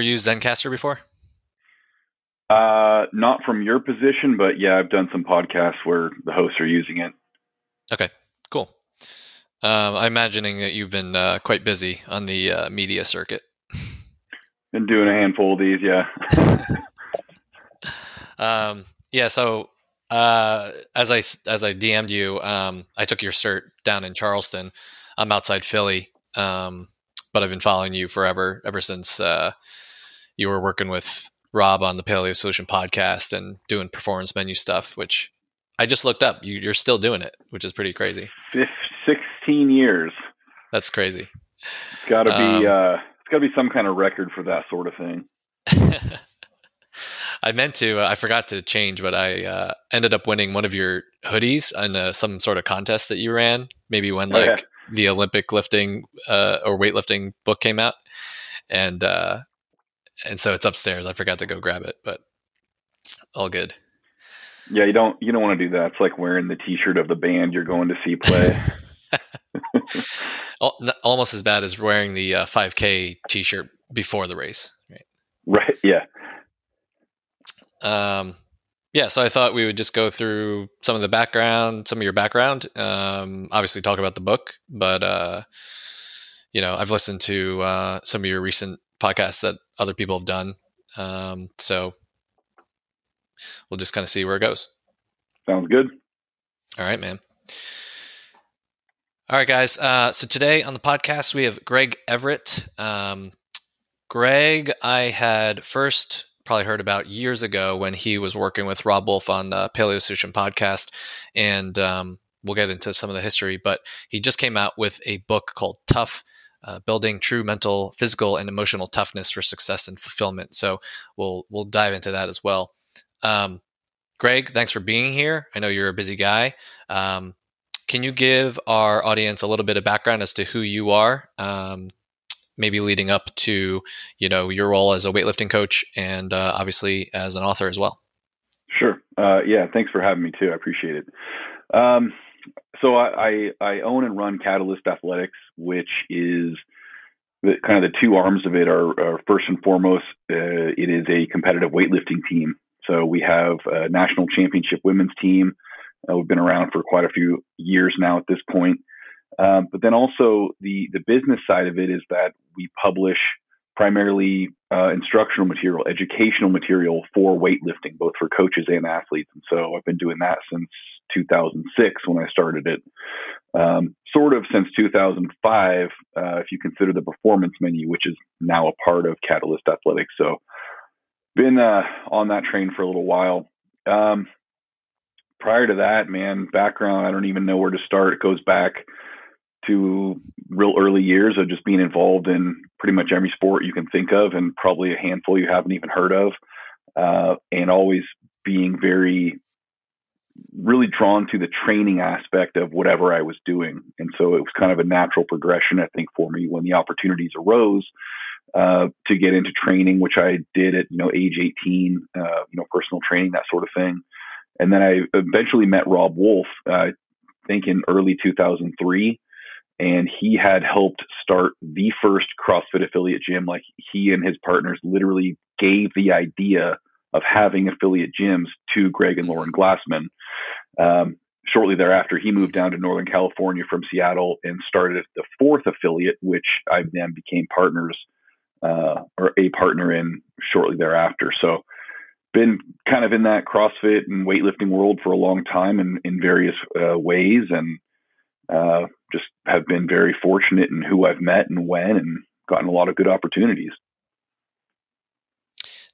ever used Zencastr before? Uh, not from your position, but yeah, I've done some podcasts where the hosts are using it. Okay, cool. Um, I'm imagining that you've been uh, quite busy on the uh, media circuit. Been doing a handful of these, yeah. um, yeah. So uh, as I as I DM'd you, um, I took your cert down in Charleston. I'm outside Philly, um, but I've been following you forever, ever since uh, you were working with Robb on the Paleo Solution podcast and doing performance menu stuff, which I just looked up. You, are still doing it, which is pretty crazy. Sixteen years. That's crazy. It's got to be. Um, uh, it's got to be some kind of record for that sort of thing. I meant to. Uh, I forgot to change, but I uh, ended up winning one of your hoodies in uh, some sort of contest that you ran. Maybe when like okay. the Olympic lifting uh, or weightlifting book came out, and uh, and so it's upstairs. I forgot to go grab it, but all good. Yeah, you don't you don't want to do that. It's like wearing the T-shirt of the band you're going to see play. Almost as bad as wearing the uh, 5K T-shirt before the race. Right. Right. Yeah. Um, yeah, so I thought we would just go through some of the background, some of your background. Um, obviously, talk about the book, but uh, you know, I've listened to uh, some of your recent podcasts that other people have done. Um, so we'll just kind of see where it goes. Sounds good. All right, man. All right, guys. Uh, so today on the podcast, we have Greg Everett. Um, Greg, I had first probably heard about years ago when he was working with Robb Wolf on the Paleo Solution podcast. And um, we'll get into some of the history, but he just came out with a book called Tough. Uh, building true mental, physical, and emotional toughness for success and fulfillment. So we'll we'll dive into that as well. Um, Greg, thanks for being here. I know you're a busy guy. Um, can you give our audience a little bit of background as to who you are? Um, maybe leading up to you know your role as a weightlifting coach and uh, obviously as an author as well. Sure. Uh, yeah. Thanks for having me too. I appreciate it. So I, I, I own and run Catalyst Athletics, which is the, kind of the two arms of it are, are first and foremost, uh, it is a competitive weightlifting team. So we have a national championship women's team. Uh, we've been around for quite a few years now at this point. Um, but then also the the business side of it is that we publish primarily uh, instructional material, educational material for weightlifting, both for coaches and athletes. And so I've been doing that since 2006 when I started it. Um, sort of since 2005, uh, if you consider the performance menu, which is now a part of Catalyst Athletics. So been uh, on that train for a little while. Um, prior to that, man, background, I don't even know where to start. It goes back to real early years of just being involved in pretty much every sport you can think of, and probably a handful you haven't even heard of, uh, and always being very, really drawn to the training aspect of whatever I was doing. And so it was kind of a natural progression, I think, for me when the opportunities arose. Uh, to get into training, which I did at you know age 18, uh, you know personal training that sort of thing, and then I eventually met Robb Wolf, uh, I think in early 2003, and he had helped start the first CrossFit affiliate gym. Like he and his partners literally gave the idea of having affiliate gyms to Greg and Lauren Glassman. Um, shortly thereafter, he moved down to Northern California from Seattle and started the fourth affiliate, which I then became partners uh, or a partner in shortly thereafter. So, been kind of in that CrossFit and weightlifting world for a long time in, in various uh, ways, and uh, just have been very fortunate in who I've met and when, and gotten a lot of good opportunities.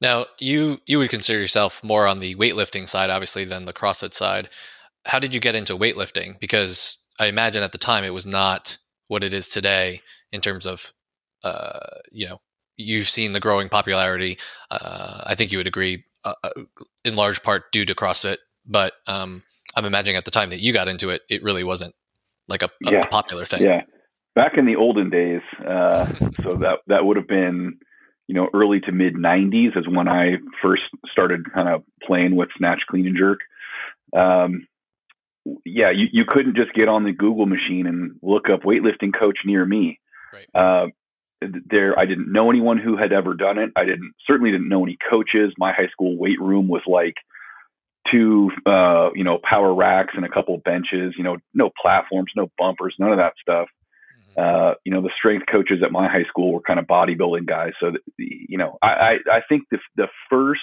Now, you you would consider yourself more on the weightlifting side, obviously, than the CrossFit side. How did you get into weightlifting? Because I imagine at the time it was not what it is today in terms of, uh, you know, you've seen the growing popularity. Uh, I think you would agree, uh, uh in large part due to CrossFit. But um, I'm imagining at the time that you got into it, it really wasn't like a, a yeah. popular thing. Yeah, back in the olden days, uh, so that that would have been you know early to mid 90s is when I first started kind of playing with snatch, clean, and jerk. Um, yeah, you, you couldn't just get on the Google machine and look up weightlifting coach near me. Right. Uh, there, I didn't know anyone who had ever done it. I didn't certainly didn't know any coaches. My high school weight room was like two, uh, you know, power racks and a couple benches. You know, no platforms, no bumpers, none of that stuff. Uh, you know, the strength coaches at my high school were kind of bodybuilding guys. So, that, you know, I, I, I think the, the first,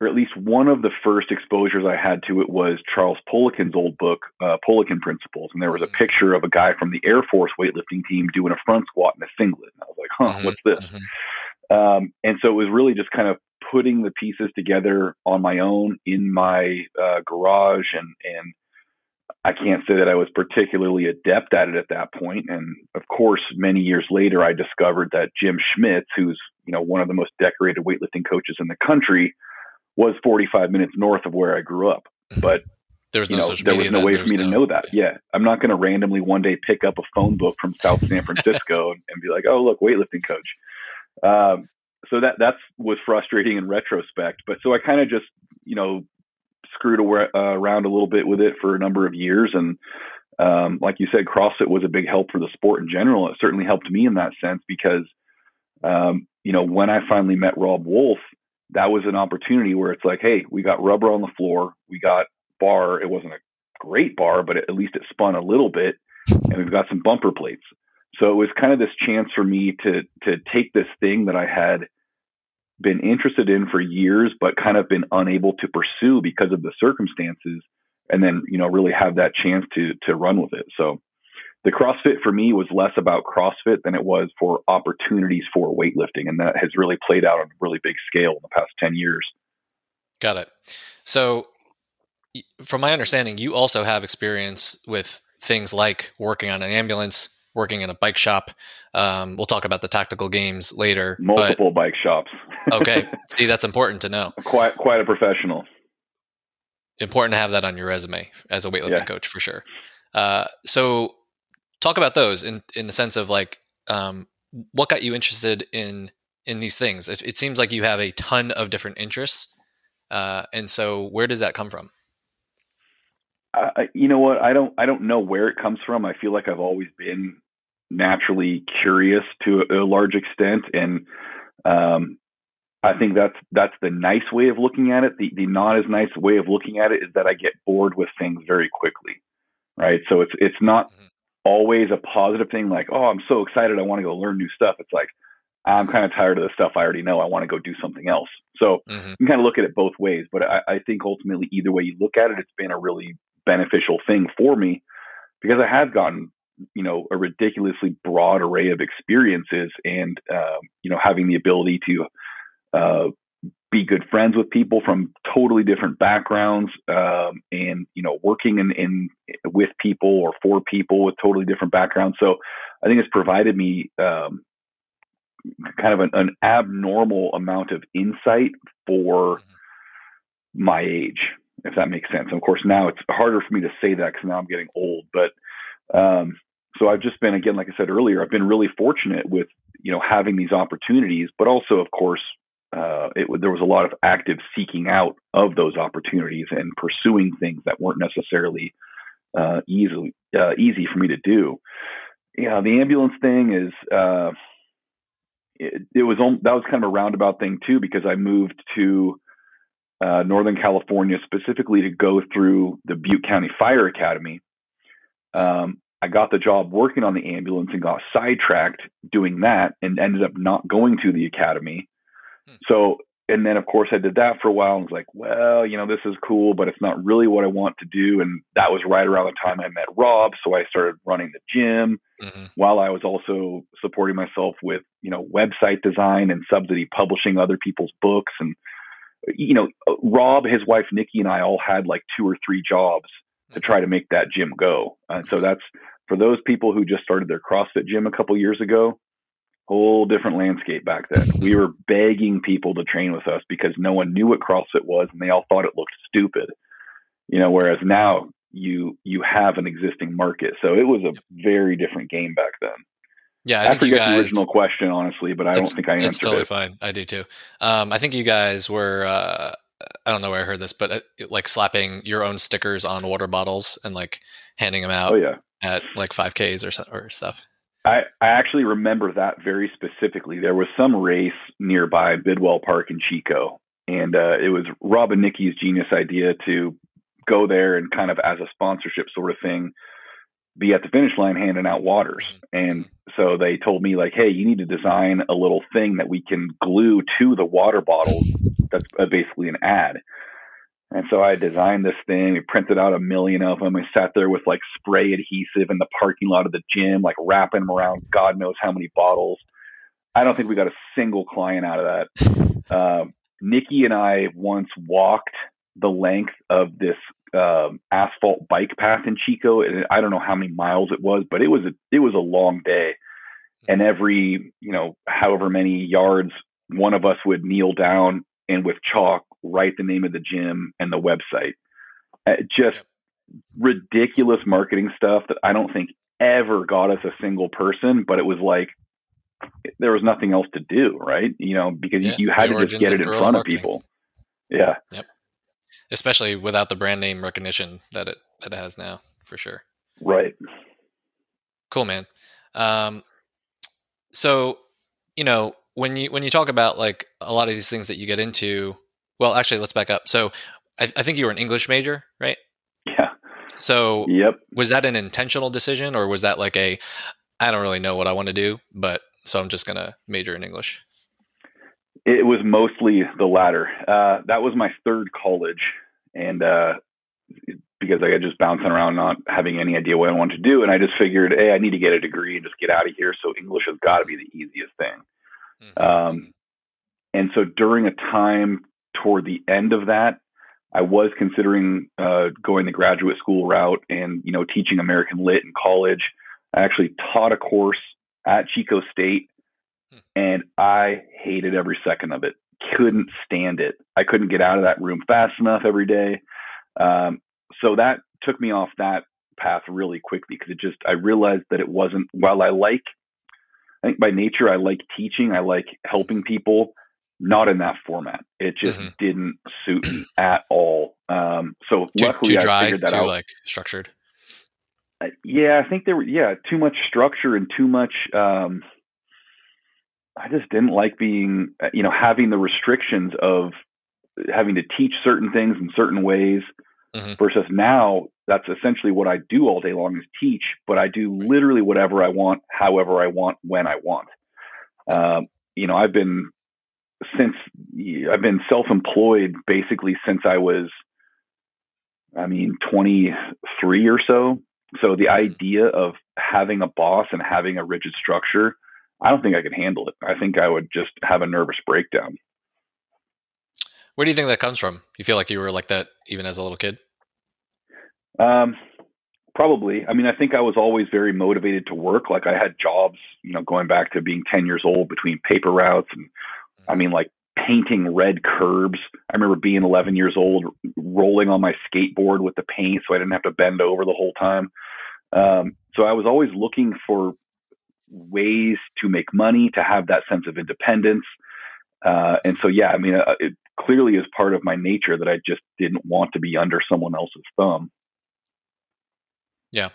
or at least one of the first exposures I had to it was Charles Poliquin's old book, uh, Poliquin Principles. And there was a mm-hmm. picture of a guy from the Air Force weightlifting team doing a front squat in a singlet. And I was like, huh, mm-hmm, what's this? Mm-hmm. Um, and so it was really just kind of putting the pieces together on my own in my uh, garage and, and, I can't say that I was particularly adept at it at that point. And of course, many years later, I discovered that Jim Schmitz, who's you know one of the most decorated weightlifting coaches in the country, was 45 minutes north of where I grew up. But there was no, know, there was no way for me no, to know that. Yeah, I'm not going to randomly one day pick up a phone book from South San Francisco and, and, be like, "Oh, look, weightlifting coach." Um, so that that's was frustrating in retrospect. But so I kind of just you know screwed uh, around a little bit with it for a number of years. And um, like you said, CrossFit was a big help for the sport in general. It certainly helped me in that sense because, um, you know, when I finally met Robb Wolf, that was an opportunity where it's like, hey, we got rubber on the floor, we got bar. It wasn't a great bar, but at least it spun a little bit, and we've got some bumper plates. So it was kind of this chance for me to to take this thing that I had been interested in for years, but kind of been unable to pursue because of the circumstances, and then you know really have that chance to to run with it. So the CrossFit for me was less about CrossFit than it was for opportunities for weightlifting, and that has really played out on a really big scale in the past ten years. Got it. So, from my understanding, you also have experience with things like working on an ambulance, working in a bike shop. Um, we'll talk about the tactical games later. Multiple but, bike shops. okay, see, that's important to know. Quite, quite a professional. Important to have that on your resume as a weightlifting yeah. coach for sure. Uh, so, talk about those in in the sense of like, um, what got you interested in in these things? It, it, seems like you have a ton of different interests, uh, and so where does that come from? Uh, you know what? I don't. I don't know where it comes from. I feel like I've always been naturally curious to a, a large extent, and um, I think that's that's the nice way of looking at it. The the not as nice way of looking at it is that I get bored with things very quickly, right? So it's it's not mm-hmm. always a positive thing. Like, oh, I'm so excited, I want to go learn new stuff. It's like I'm kind of tired of the stuff I already know. I want to go do something else. So mm-hmm. you can kind of look at it both ways. But I, I think ultimately, either way you look at it, it's been a really beneficial thing for me because I have gotten you know a ridiculously broad array of experiences and um, you know having the ability to uh, be good friends with people from totally different backgrounds um, and you know working in, in with people or for people with totally different backgrounds so i think it's provided me um, kind of an, an, abnormal amount of insight for mm-hmm. my age if that makes sense and of course now it's harder for me to say that because now i'm getting old but um, so I've just been again, like I said earlier, I've been really fortunate with you know having these opportunities, but also of course uh, it, there was a lot of active seeking out of those opportunities and pursuing things that weren't necessarily uh, easily uh, easy for me to do. Yeah, the ambulance thing is uh, it, it, was that was kind of a roundabout thing too because I moved to uh, Northern California specifically to go through the Butte County Fire Academy. Um, I got the job working on the ambulance and got sidetracked doing that and ended up not going to the academy. Hmm. So, and then of course I did that for a while and was like, well, you know, this is cool, but it's not really what I want to do. And that was right around the time I met Robb. So I started running the gym mm-hmm. while I was also supporting myself with, you know, website design and subsidy publishing other people's books. And, you know, Robb, his wife, Nikki, and I all had like two or three jobs to try to make that gym go. And so that's for those people who just started their CrossFit gym a couple years ago, whole different landscape back then. We were begging people to train with us because no one knew what CrossFit was and they all thought it looked stupid. You know, whereas now you you have an existing market. So it was a very different game back then. Yeah, I, I forget guys, the original question, honestly, but I don't think I answered it's totally it. fine. I do too. Um, I think you guys were. Uh, I don't know where I heard this, but uh, like slapping your own stickers on water bottles and like handing them out. Oh yeah. At like 5Ks or or stuff. I, I actually remember that very specifically. There was some race nearby Bidwell Park in Chico, and uh, it was Robb and Nikki's genius idea to go there and kind of as a sponsorship sort of thing, be at the finish line handing out waters. And so they told me like, hey, you need to design a little thing that we can glue to the water bottle. That's basically an ad. And so I designed this thing. We printed out a million of them. I sat there with like spray adhesive in the parking lot of the gym, like wrapping them around God knows how many bottles. I don't think we got a single client out of that. Um, Nikki and I once walked the length of this um, asphalt bike path in Chico, and I don't know how many miles it was, but it was a it was a long day. And every you know however many yards, one of us would kneel down and with chalk write the name of the gym and the website. Uh, just ridiculous marketing stuff that I don't think ever got us a single person, but it was like there was nothing else to do, right? You know, because yeah, you, had to just get it in front marketing. of people. Yeah. Yep. Especially without the brand name recognition that it that it has now, for sure. Right. Cool, man. Um, so, you know, when you when you talk about like a lot of these things that you get into, well, actually, let's back up. So, I, I think you were an English major, right? Yeah. So, yep. Was that an intentional decision, or was that like a I don't really know what I want to do, but so I'm just gonna major in English? It was mostly the latter. Uh, that was my third college, and uh, because I got just bouncing around, not having any idea what I wanted to do, and I just figured, hey, I need to get a degree and just get out of here. So English has got to be the easiest thing. Mm-hmm. Um, and so during a time toward the end of that, I was considering uh, going the graduate school route and you know teaching American Lit in college. I actually taught a course at Chico State, hmm. and I hated every second of it. Couldn't stand it. I couldn't get out of that room fast enough every day. Um, so that took me off that path really quickly because it just I realized that it wasn't. While I like, I think by nature I like teaching. I like helping people not in that format. It just mm-hmm. didn't suit me at all. Um, so too, luckily too dry, I figured that too out. like structured. Uh, yeah, I think there were yeah too much structure and too much. Um, I just didn't like being uh, you know having the restrictions of having to teach certain things in certain ways mm-hmm. versus now that's essentially what I do all day long is teach, but I do literally whatever I want, however I want, when I want. Um, you know, I've been since I've been self-employed basically since I was, I mean, 23 or so. So the mm-hmm. idea of having a boss and having a rigid structure, I don't think I could handle it. I think I would just have a nervous breakdown. Where do you think that comes from? You feel like you were like that even as a little kid? Um, probably. I mean, I think I was always very motivated to work. Like I had jobs, you know, going back to being 10 years old between paper routes and I mean, like painting red curbs. I remember being 11 years old, rolling on my skateboard with the paint so I didn't have to bend over the whole time. Um, so I was always looking for ways to make money, to have that sense of independence. Uh, and so, yeah, I mean, uh, it clearly is part of my nature that I just didn't want to be under someone else's thumb. Yeah.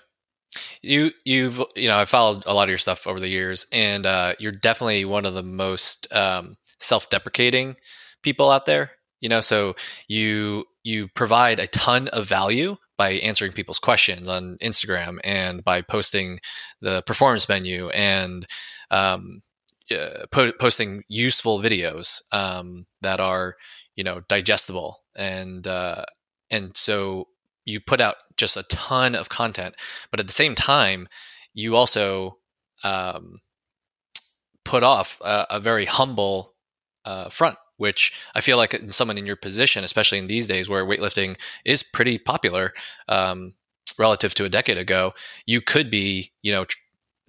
You, you've, you know, I followed a lot of your stuff over the years, and uh, you're definitely one of the most um, self-deprecating people out there you know so you you provide a ton of value by answering people's questions on instagram and by posting the performance menu and um, uh, po- posting useful videos um, that are you know digestible and uh, and so you put out just a ton of content but at the same time you also um, put off a, a very humble uh, front, which I feel like in someone in your position, especially in these days where weightlifting is pretty popular um, relative to a decade ago, you could be, you know, tr-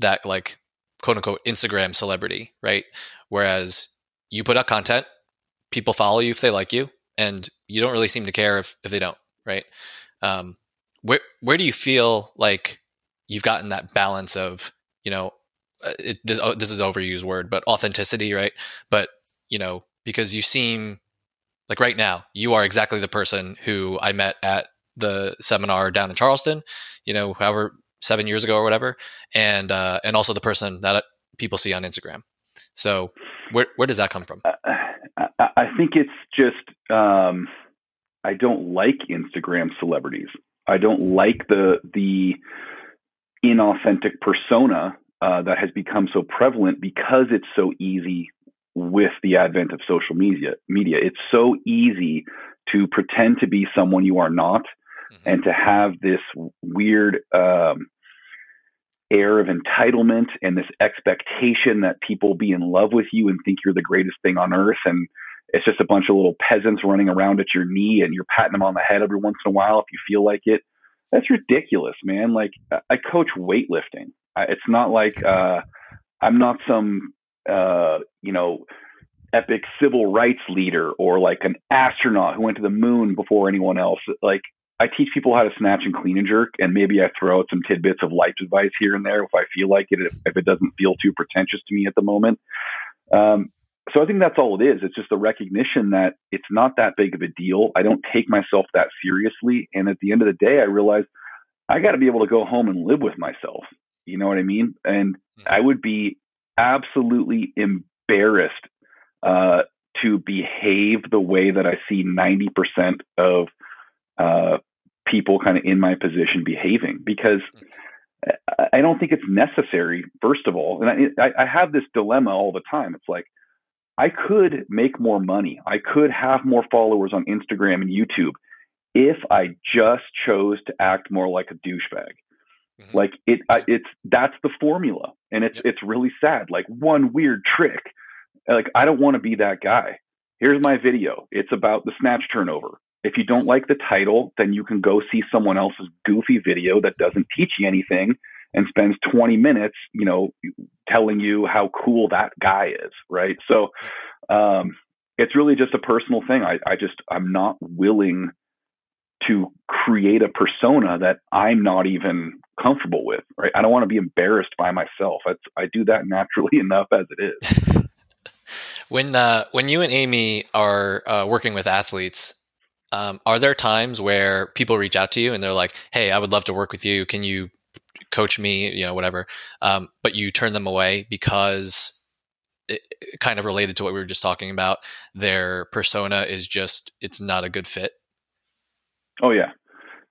that like quote unquote Instagram celebrity, right? Whereas you put out content, people follow you if they like you, and you don't really seem to care if, if they don't, right? Um, where where do you feel like you've gotten that balance of, you know, uh, it, this, oh, this is overused word, but authenticity, right? But you know, because you seem like right now, you are exactly the person who I met at the seminar down in Charleston, you know, however seven years ago or whatever, and uh, and also the person that uh, people see on Instagram. So where where does that come from? Uh, I, I think it's just um, I don't like Instagram celebrities. I don't like the the inauthentic persona uh, that has become so prevalent because it's so easy with the advent of social media. Media, it's so easy to pretend to be someone you are not, mm-hmm. and to have this weird um, air of entitlement and this expectation that people be in love with you and think you're the greatest thing on earth and it's just a bunch of little peasants running around at your knee and you're patting them on the head every once in a while if you feel like it. That's ridiculous, man. Like I coach weightlifting. It's not like uh, I'm not some uh, you know epic civil rights leader or like an astronaut who went to the moon before anyone else. Like I teach people how to snatch and clean and jerk, and maybe I throw out some tidbits of life advice here and there if I feel like it, if, if it doesn't feel too pretentious to me at the moment. Um, so I think that's all it is. It's just a recognition that it's not that big of a deal. I don't take myself that seriously. And at the end of the day, I realize I got to be able to go home and live with myself. You know what I mean? And mm-hmm. I would be absolutely embarrassed uh, to behave the way that I see 90% of uh, people kind of in my position behaving because mm-hmm. I don't think it's necessary, first of all. And I, I have this dilemma all the time. It's like, I could make more money. I could have more followers on Instagram and YouTube if I just chose to act more like a douchebag. Mm-hmm. Like it, I, it's that's the formula, and it's yep. it's really sad. Like one weird trick. Like I don't want to be that guy. Here's my video. It's about the snatch turnover. If you don't like the title, then you can go see someone else's goofy video that doesn't teach you anything and spends 20 minutes, you know, telling you how cool that guy is, right? So um, it's really just a personal thing. I, I just I'm not willing to create a persona that I'm not even comfortable with, right? I don't want to be embarrassed by myself. I, I do that naturally enough as it is. when uh, when you and Amy are uh, working with athletes, um, are there times where people reach out to you and they're like, "Hey, I would love to work with you. Can you coach me, you know, whatever. Um, but you turn them away because it, kind of related to what we were just talking about. Their persona is just, it's not a good fit. Oh yeah.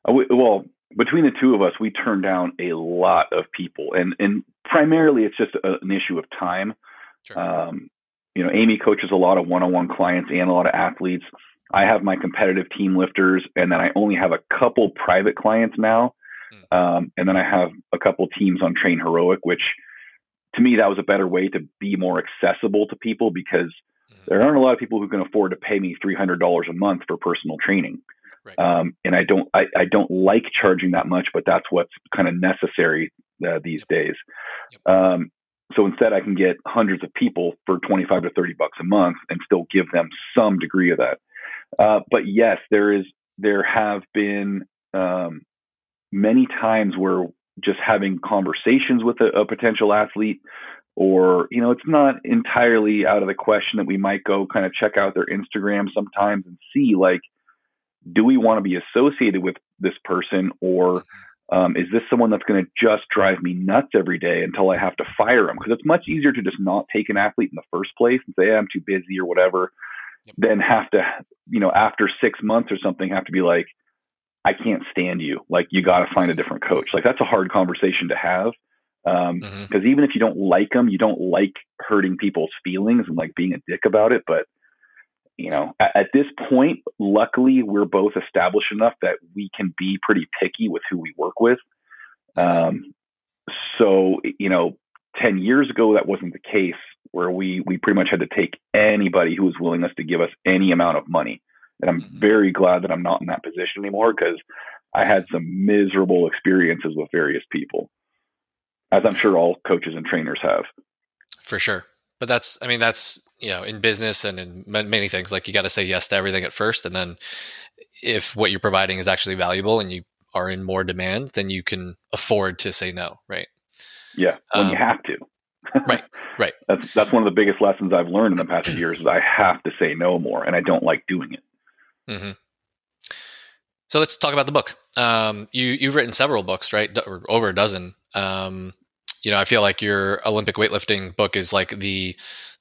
Uh, well, between the two of us, we turn down a lot of people and, and primarily it's just a, an issue of time. Sure. Um, you know, Amy coaches a lot of one-on-one clients and a lot of athletes. I have my competitive team lifters, and then I only have a couple private clients now. Hmm. Um, and then I have a couple teams on Train Heroic, which to me that was a better way to be more accessible to people because mm. there aren't a lot of people who can afford to pay me three hundred dollars a month for personal training. Right. Um, and I don't I, I don't like charging that much, but that's what's kind of necessary uh, these yep. days. Yep. Um, so instead, I can get hundreds of people for 25 to 30 bucks a month and still give them some degree of that. Uh, but yes, there is there have been um, many times where just having conversations with a, a potential athlete or you know it's not entirely out of the question that we might go kind of check out their instagram sometimes and see like do we want to be associated with this person or um, is this someone that's going to just drive me nuts every day until I have to fire them? Because it's much easier to just not take an athlete in the first place and say, hey, I'm too busy or whatever, yep. than have to, you know, after six months or something, have to be like, I can't stand you. Like you got to find a different coach. Like that's a hard conversation to have. Um, because mm-hmm. even if you don't like them, you don't like hurting people's feelings and like being a dick about it. But you know, at, at this point, luckily we're both established enough that we can be pretty picky with who we work with. Um, so you know, ten years ago that wasn't the case where we we pretty much had to take anybody who was willing us to give us any amount of money. And I'm mm-hmm. very glad that I'm not in that position anymore because I had some miserable experiences with various people, as I'm sure all coaches and trainers have. For sure. But that's, I mean, that's, you know, in business and in many things, like you got to say yes to everything at first. And then if what you're providing is actually valuable and you are in more demand, then you can afford to say no, right? Yeah, when um, you have to. right, right. That's that's one of the biggest lessons I've learned in the past years is I have to say no more, and I don't like doing it. Mm-hmm. So let's talk about the book. Um, you you've written several books, right? Or over a dozen. Um, you know, I feel like your Olympic weightlifting book is like the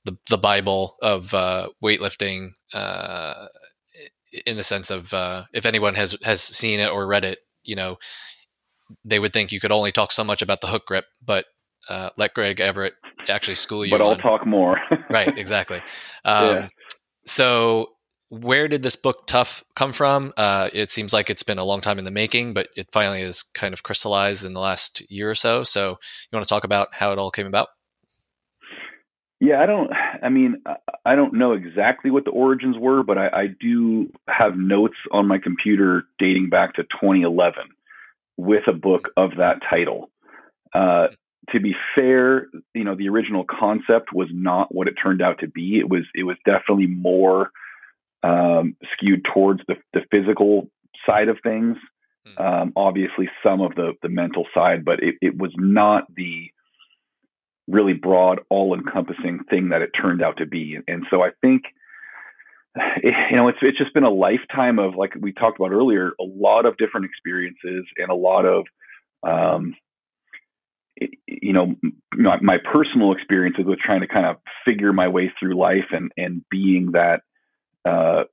the, the Bible of uh, weightlifting, uh, in the sense of uh, if anyone has has seen it or read it, you know, they would think you could only talk so much about the hook grip, but uh, let Greg Everett actually school you. But I'll talk more. right, exactly. Um, Yeah. So, where did this book tough come from? Uh, it seems like it's been a long time in the making, but it finally has kind of crystallized in the last year or so. So, you want to talk about how it all came about? Yeah, I don't. I mean, I don't know exactly what the origins were, but I, I do have notes on my computer dating back to 2011 with a book of that title. Uh, to be fair, you know, the original concept was not what it turned out to be. It was it was definitely more um, skewed towards the the physical side of things. Hmm. Um, obviously, some of the the mental side, but it, it was not the really broad, all-encompassing thing that it turned out to be. And so I think, it, you know, it's it's just been a lifetime of like we talked about earlier, a lot of different experiences and a lot of, um, it- you know, my, my personal experiences with trying to kind of figure my way through life and and being that. Uh,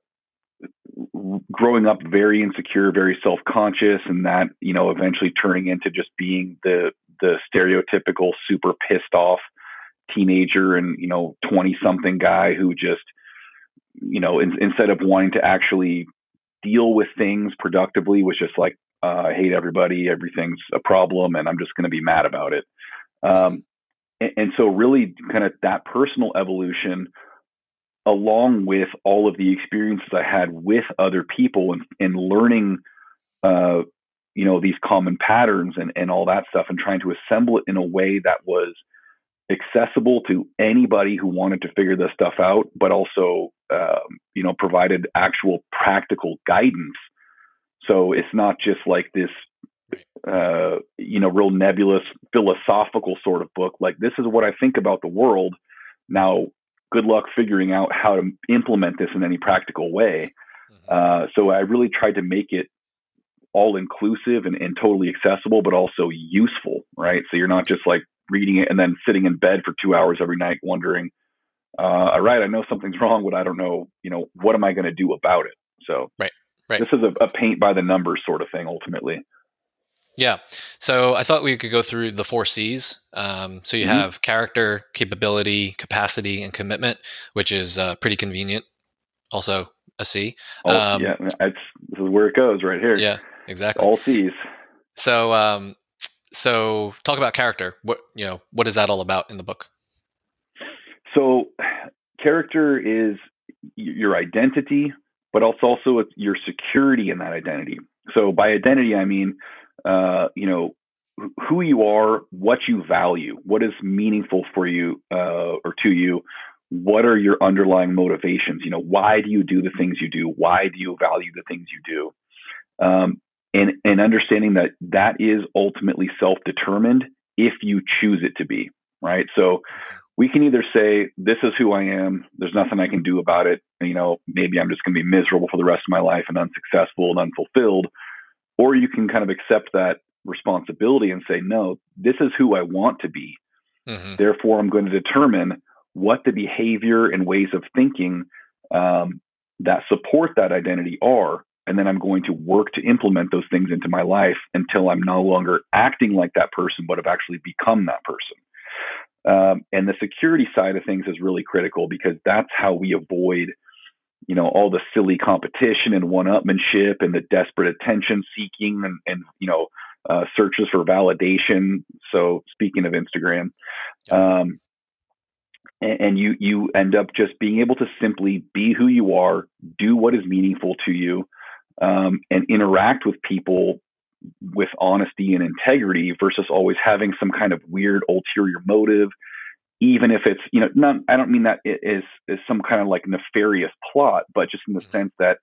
growing up very insecure, very self-conscious, and that you know eventually turning into just being the the stereotypical super pissed off teenager and you know 20 something guy who just you know in, instead of wanting to actually deal with things productively was just like uh, I hate everybody, everything's a problem, and I'm just going to be mad about it. Um, and, and so really kind of that personal evolution along with all of the experiences I had with other people and, and learning, uh, you know, these common patterns and, and all that stuff and trying to assemble it in a way that was accessible to anybody who wanted to figure this stuff out, but also, um, you know, provided actual practical guidance. So it's not just like this, uh, you know, real nebulous philosophical sort of book. Like this is what I think about the world. Now, good luck figuring out how to implement this in any practical way. Mhm. Uh, so I really tried to make it all inclusive and, and totally accessible, but also useful, right? So you're not just like reading it and then sitting in bed for two hours every night wondering, uh, all right, I know something's wrong, but I don't know, you know, what am I going to do about it? So Right, right. this is a, a paint by the numbers sort of thing, ultimately. Yeah. So I thought we could go through the four C's. Um, so you Mhm. have character, capability, capacity, and commitment, which is uh, pretty convenient. Also a C. Oh, Um, yeah, that's, this is where it goes right here. Yeah, exactly. All C's. So, um, so talk about character. What you know, what is that all about in the book? So, character is your identity, but also also your security in that identity. So, by identity, I mean, uh, you know, who you are, what you value, what is meaningful for you uh, or to you. What are your underlying motivations? You know, why do you do the things you do? Why do you value the things you do? Um, and and understanding that that is ultimately self-determined if you choose it to be, right? So we can either say this is who I am. There's nothing I can do about it. You know, maybe I'm just going to be miserable for the rest of my life and unsuccessful and unfulfilled. Or you can kind of accept that responsibility and say, no, this is who I want to be. hmm Therefore, I'm going to determine what the behavior and ways of thinking um, that support that identity are. And then I'm going to work to implement those things into my life until I'm no longer acting like that person, but have actually become that person. Um, and the security side of things is really critical because that's how we avoid, you know, all the silly competition and one-upmanship and the desperate attention seeking and, and you know, uh, searches for validation. So speaking of Instagram, um, and, and you you end up just being able to simply be who you are, do what is meaningful to you, um, and interact with people with honesty and integrity versus always having some kind of weird ulterior motive even if it's you know not i don't mean that it is is some kind of like nefarious plot but just in the sense that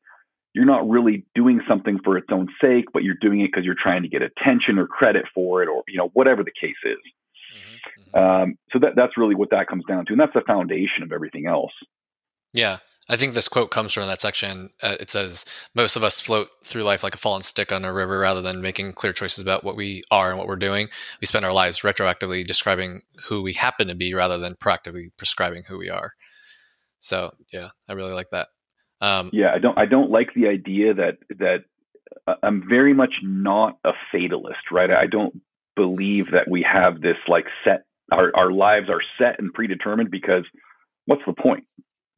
you're not really doing something for its own sake but you're doing it because you're trying to get attention or credit for it or you know whatever the case is. Hmm um, so that that's really what that comes down to and that's the foundation of everything else Yeah, I think this quote comes from that section. Uh, it says, Most of us float through life like a fallen stick on a river rather than making clear choices about what we are and what we're doing. We spend our lives retroactively describing who we happen to be rather than proactively prescribing who we are. So, yeah, I really like that. Um, yeah, I don't. I don't like the idea that that uh, I'm very much not a fatalist, right? I don't believe that we have this like set. Our our lives are set and predetermined because what's the point?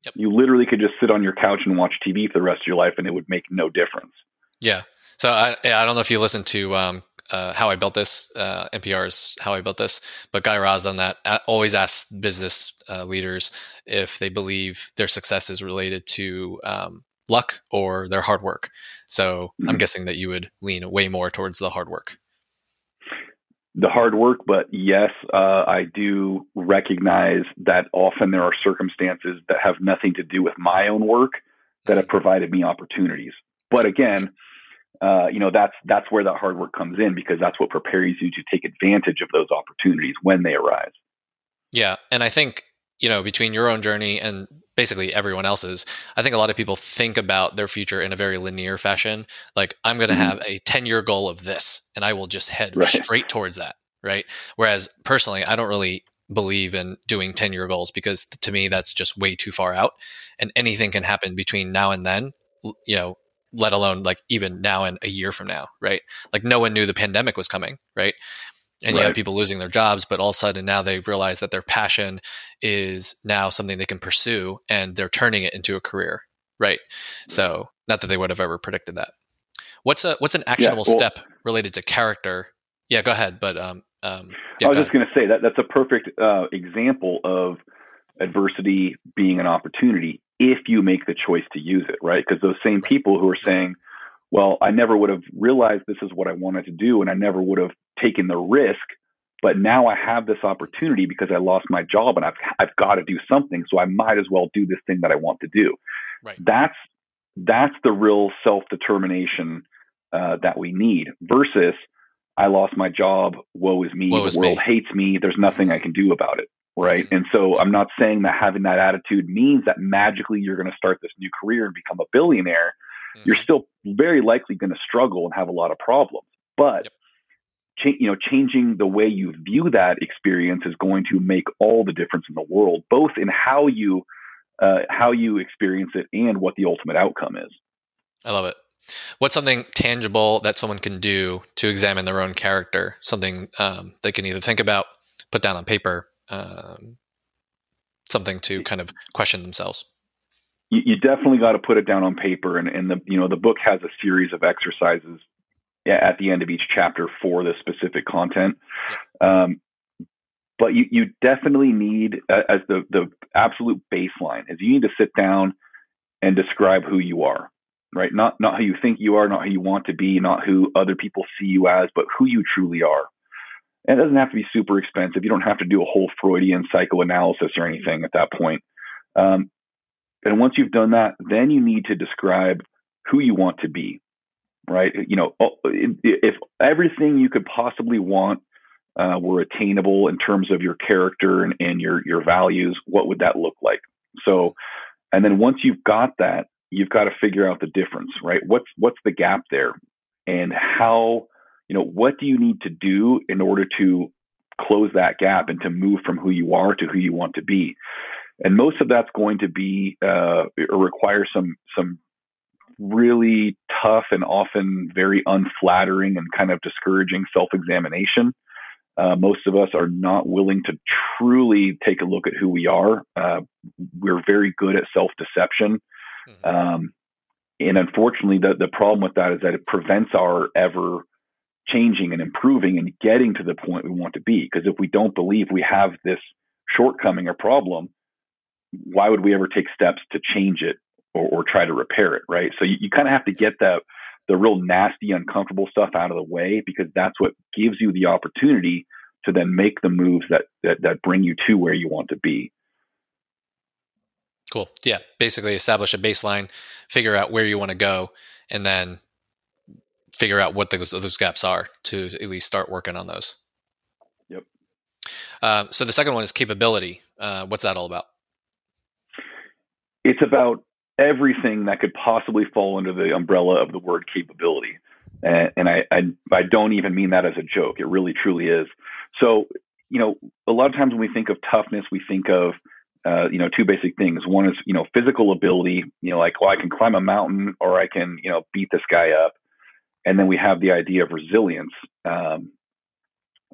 Yep. You literally could just sit on your couch and watch TV for the rest of your life, and it would make no difference. Yeah. So I, I don't know if you listened to um, uh, How I Built This, uh, NPR's How I Built This, but Guy Raz on that always asks business uh, leaders if they believe their success is related to um, luck or their hard work. So mm-hmm. I'm guessing that you would lean way more towards the hard work the hard work, but yes, uh, I do recognize that often there are circumstances that have nothing to do with my own work that have provided me opportunities. But again, uh, you know that's that's where that hard work comes in because that's what prepares you to take advantage of those opportunities when they arise. Yeah, and I think you know between your own journey and basically everyone else's i think a lot of people think about their future in a very linear fashion like i'm going to mm-hmm. have a 10 year goal of this and i will just head right. straight towards that right whereas personally i don't really believe in doing 10 year goals because to me that's just way too far out and anything can happen between now and then you know let alone like even now and a year from now right like no one knew the pandemic was coming right and right. you have people losing their jobs but all of a sudden now they've realized that their passion is now something they can pursue and they're turning it into a career right? So not that they would have ever predicted that. What's a what's an actionable yeah, well, step related to character? Yeah go ahead but um, um yeah, i was just going to say that that's a perfect uh, example of adversity being an opportunity if you make the choice to use it right? Because those same people who are saying well, I never would have realized this is what I wanted to do, and I never would have taken the risk. But now I have this opportunity because I lost my job, and I've I've got to do something. So I might as well do this thing that I want to do. Right. That's that's the real self determination uh, that we need. Versus, I lost my job. Woe is me. Woe the is world me. hates me. There's nothing I can do about it. Right. Mm-hmm. And so I'm not saying that having that attitude means that magically you're going to start this new career and become a billionaire mm-hmm. you're still very likely going to struggle and have a lot of problems. But yep. cha- you know, changing the way you view that experience is going to make all the difference in the world, both in how you uh, how you experience it and what the ultimate outcome is. I love it. What's something tangible that someone can do to examine their own character? Something um, they can either think about, put down on paper, um, something to kind of question themselves you, you definitely got to put it down on paper. And, and the you know the book has a series of exercises at the end of each chapter for the specific content. Um, but you, you definitely need uh, as the the absolute baseline is you need to sit down and describe who you are right not not how you think you are not how you want to be not who other people see you as but who you truly are and it doesn't have to be super expensive you don't have to do a whole freudian psychoanalysis or anything at that point um, and once you've done that, then you need to describe who you want to be, right? You know, if everything you could possibly want uh, were attainable in terms of your character and, and your your values, what would that look like? So, and then once you've got that, you've got to figure out the difference, right? What's what's the gap there, and how you know what do you need to do in order to close that gap and to move from who you are to who you want to be and most of that's going to be uh, require some some really tough and often very unflattering and kind of discouraging self-examination. Uh, most of us are not willing to truly take a look at who we are. Uh, we're very good at self-deception. Mm-hmm. Um, and unfortunately, the, the problem with that is that it prevents our ever changing and improving and getting to the point we want to be. Because if we don't believe we have this shortcoming or problem, why would we ever take steps to change it or, or try to repair it, right? So you, you kind of have to get that the real nasty, uncomfortable stuff out of the way because that's what gives you the opportunity to then make the moves that that, that bring you to where you want to be. Cool. Yeah. Basically, establish a baseline, figure out where you want to go, and then figure out what those those gaps are to at least start working on those. Yep. Uh, so the second one is capability. Uh, what's that all about? It's about everything that could possibly fall under the umbrella of the word capability. And, and I, I, I don't even mean that as a joke. It really truly is. So, you know, a lot of times when we think of toughness, we think of uh, you know, two basic things. One is, you know, physical ability, you know, like, well, I can climb a mountain or I can, you know, beat this guy up. And then we have the idea of resilience. Um,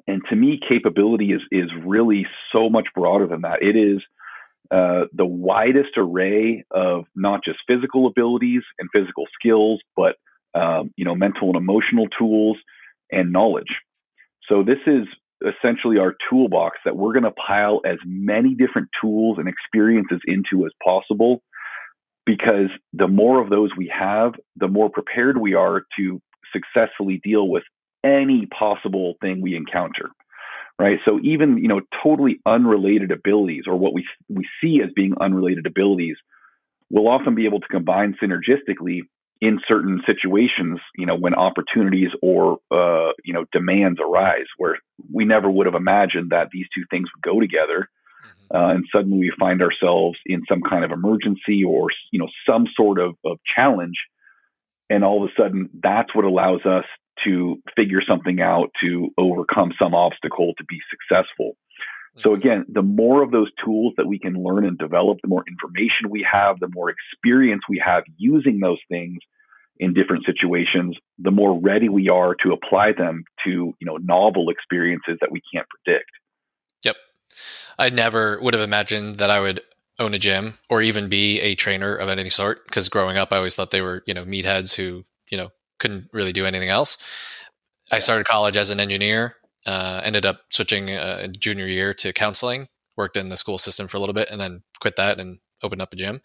and to me, capability is is really so much broader than that. It is uh, the widest array of not just physical abilities and physical skills, but um, you know, mental and emotional tools and knowledge. So this is essentially our toolbox that we're going to pile as many different tools and experiences into as possible because the more of those we have, the more prepared we are to successfully deal with any possible thing we encounter. Right. So even, you know, totally unrelated abilities or what we we see as being unrelated abilities will often be able to combine synergistically in certain situations, you know, when opportunities or uh, you know demands arise, where we never would have imagined that these two things would go together, mm-hmm. uh, and suddenly we find ourselves in some kind of emergency or you know some sort of, of challenge, and all of a sudden that's what allows us to figure something out to overcome some obstacle to be successful. So again, the more of those tools that we can learn and develop, the more information we have, the more experience we have using those things in different situations, the more ready we are to apply them to, you know, novel experiences that we can't predict. Yep. I never would have imagined that I would own a gym or even be a trainer of any sort because growing up I always thought they were, you know, meatheads who, you know, couldn't really do anything else. I started college as an engineer uh, ended up switching uh, junior year to counseling, worked in the school system for a little bit, and then quit that and opened up a gym.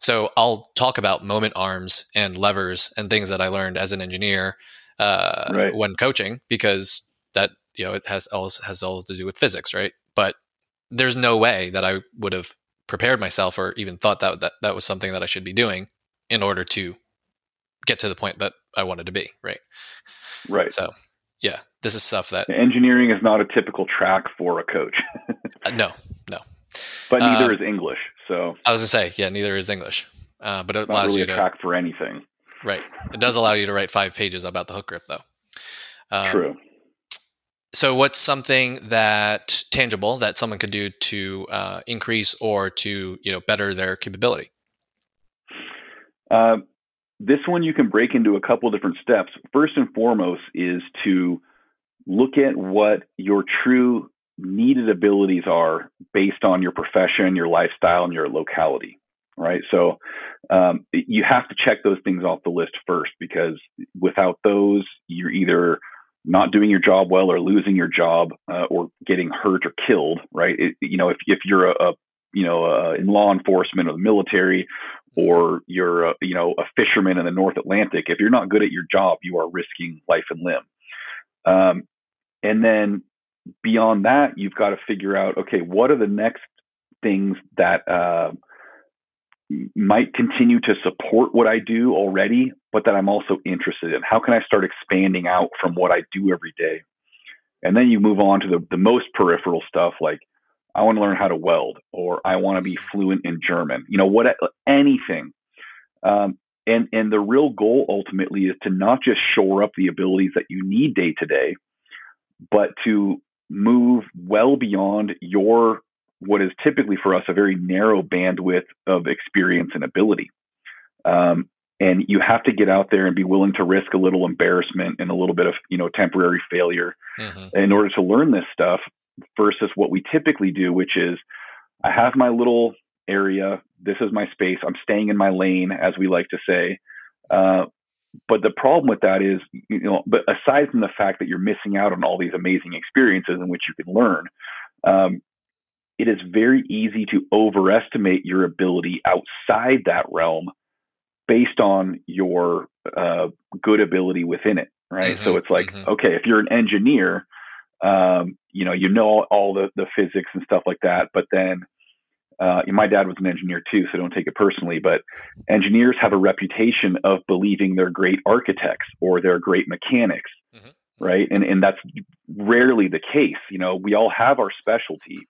So I'll talk about moment arms and levers and things that I learned as an engineer uh, right. when coaching because that you know it has all has all to do with physics, right? But there's no way that I would have prepared myself or even thought that that, that was something that I should be doing in order to get to the point that I wanted to be, right? Right. So yeah, this is stuff that engineering is not a typical track for a coach. uh, no, no. But neither uh, is English. So I was gonna say, yeah, neither is English. Uh, but it allows really you to track for anything. Right. It does allow you to write five pages about the hook grip, though. Um, True. So, what's something that tangible that someone could do to uh, increase or to you know better their capability? Uh, this one you can break into a couple different steps. First and foremost is to look at what your true needed abilities are based on your profession, your lifestyle, and your locality. Right. So um, you have to check those things off the list first because without those, you're either not doing your job well or losing your job uh, or getting hurt or killed. Right. It, you know, if, if you're a, a you know, uh, in law enforcement or the military, or you're a, you know a fisherman in the North Atlantic, if you're not good at your job, you are risking life and limb. Um, and then beyond that, you've got to figure out okay, what are the next things that uh, might continue to support what I do already, but that I'm also interested in? How can I start expanding out from what I do every day? And then you move on to the, the most peripheral stuff like I want to learn how to weld, or I want to be fluent in German. You know, what anything. Um, and and the real goal ultimately is to not just shore up the abilities that you need day to day, but to move well beyond your what is typically for us a very narrow bandwidth of experience and ability. Um, and you have to get out there and be willing to risk a little embarrassment and a little bit of you know temporary failure mm-hmm. in order to learn this stuff versus what we typically do, which is I have my little area. This is my space. I'm staying in my lane, as we like to say. Uh, but the problem with that is, you know, but aside from the fact that you're missing out on all these amazing experiences in which you can learn, um, it is very easy to overestimate your ability outside that realm based on your uh, good ability within it, right? Mm-hmm, so it's like, mm-hmm. okay, if you're an engineer, um, you know, you know all the, the physics and stuff like that. But then, uh, my dad was an engineer too, so don't take it personally. But engineers have a reputation of believing they're great architects or they're great mechanics, mm-hmm. right? And and that's rarely the case. You know, we all have our specialty,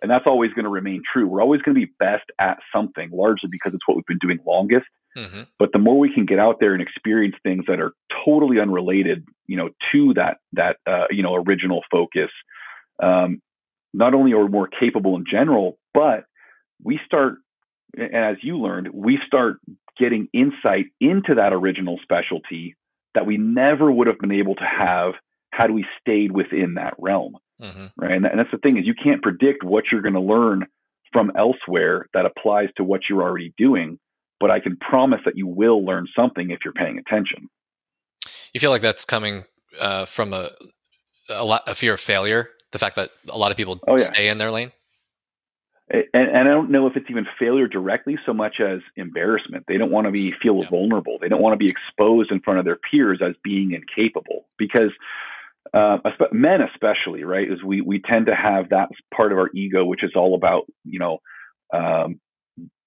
and that's always going to remain true. We're always going to be best at something, largely because it's what we've been doing longest. Mm-hmm. But the more we can get out there and experience things that are totally unrelated, you know, to that that uh, you know original focus, um, not only are we more capable in general, but we start, and as you learned, we start getting insight into that original specialty that we never would have been able to have had we stayed within that realm. Mm-hmm. Right. And, and that's the thing is you can't predict what you're going to learn from elsewhere that applies to what you're already doing, but I can promise that you will learn something if you're paying attention. You feel like that's coming uh, from a a, lot, a fear of failure, the fact that a lot of people oh, yeah. stay in their lane. And, and, I don't know if it's even failure directly so much as embarrassment. They don't want to be feel yeah. vulnerable. They don't want to be exposed in front of their peers as being incapable because uh, men especially, right, is we we tend to have that part of our ego, which is all about you know um,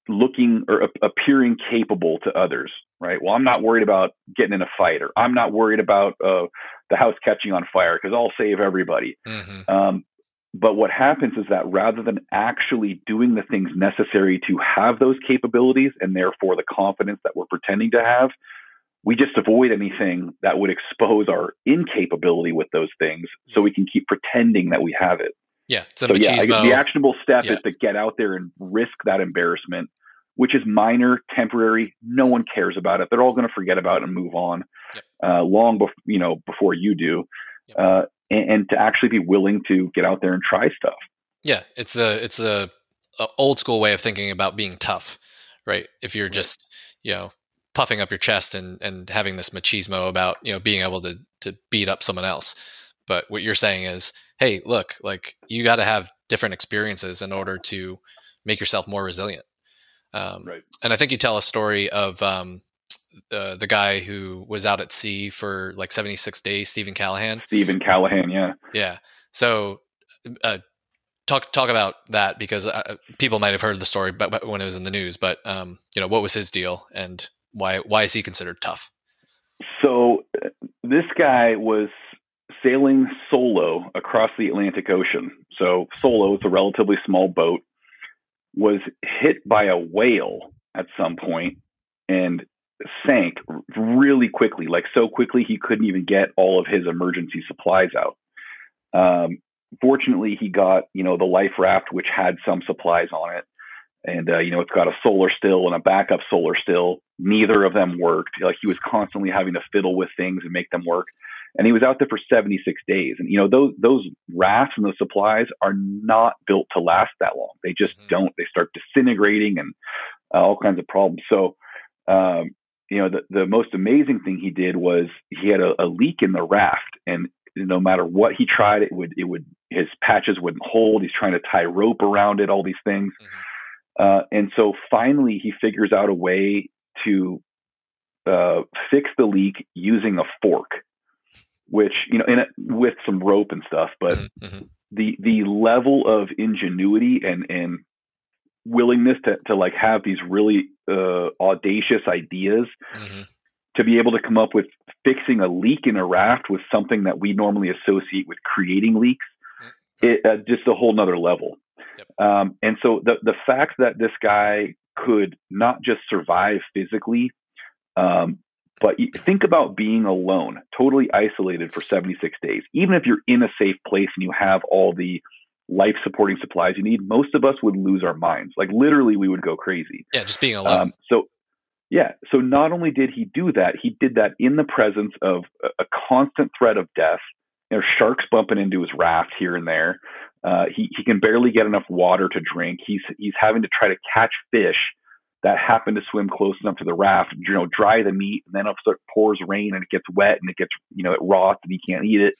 looking or a- appearing capable to others, right? Well, I'm not worried about getting in a fight, or I'm not worried about uh, the house catching on fire because I'll save everybody. Mm-hmm. Um, but what happens is that rather than actually doing the things necessary to have those capabilities and therefore the confidence that we're pretending to have, we just avoid anything that would expose our incapability with those things so we can keep pretending that we have it. Yeah. So, yeah, the actionable step yeah. is to get out there and risk that embarrassment, which is minor, temporary. No one cares about it. They're all going to forget about it and move on yep. uh, long before, you know, before you do. Yep. Uh, and, and, to actually be willing to get out there and try stuff. Yeah. It's a, it's a, a old school way of thinking about being tough, right? If you're just, you know, puffing up your chest and and having this machismo about you know being able to to beat up someone else. But what you're saying is, hey, look, like you got to have different experiences in order to make yourself more resilient. Um, right. And I think you tell a story of um, uh, the guy who was out at sea for like 76 days, Steven Callahan. Steven Callahan, yeah. Yeah. So uh, talk talk about that because uh, people might have heard the story but, when it was in the news. But um, you know, what was his deal and why why is he considered tough? So this guy was sailing solo across the Atlantic Ocean. So solo is a relatively small boat. Was hit by a whale at some point and sank really quickly, like so quickly he couldn't even get all of his emergency supplies out. Um, fortunately, he got you know the life raft, which had some supplies on it, and uh, you know it's got a solar still and a backup solar still. Neither of them worked. Like he was constantly having to fiddle with things and make them work. And he was out there for 76 days. And you know those those rafts and those supplies are not built to last that long. They just mm-hmm. don't. They start disintegrating and uh, all kinds of problems. So um, you know the the most amazing thing he did was he had a, a leak in the raft, and no matter what he tried, it would it would his patches wouldn't hold. He's trying to tie rope around it, all these things. Mm-hmm uh, and so finally, he figures out a way to uh, fix the leak using a fork, which you know, it, with some rope and stuff. But mm-hmm, mm-hmm. the the level of ingenuity and and willingness to to like have these really uh, audacious ideas mm-hmm. to be able to come up with fixing a leak in a raft with something that we normally associate with creating leaks, mm. it, uh, just a whole nother level. Yep. Um, and so the the fact that this guy could not just survive physically, um, but think about being alone, totally isolated for 76 days. Even if you're in a safe place and you have all the life supporting supplies you need, most of us would lose our minds. Like literally, we would go crazy. Yeah, just being alone. Um, so, yeah. So not only did he do that, he did that in the presence of a, a constant threat of death. You know, sharks bumping into his raft here and there. Uh, he he can barely get enough water to drink. He's he's having to try to catch fish that happen to swim close enough to the raft. You know, dry the meat, and then sudden it pours rain and it gets wet and it gets you know it rots and he can't eat it.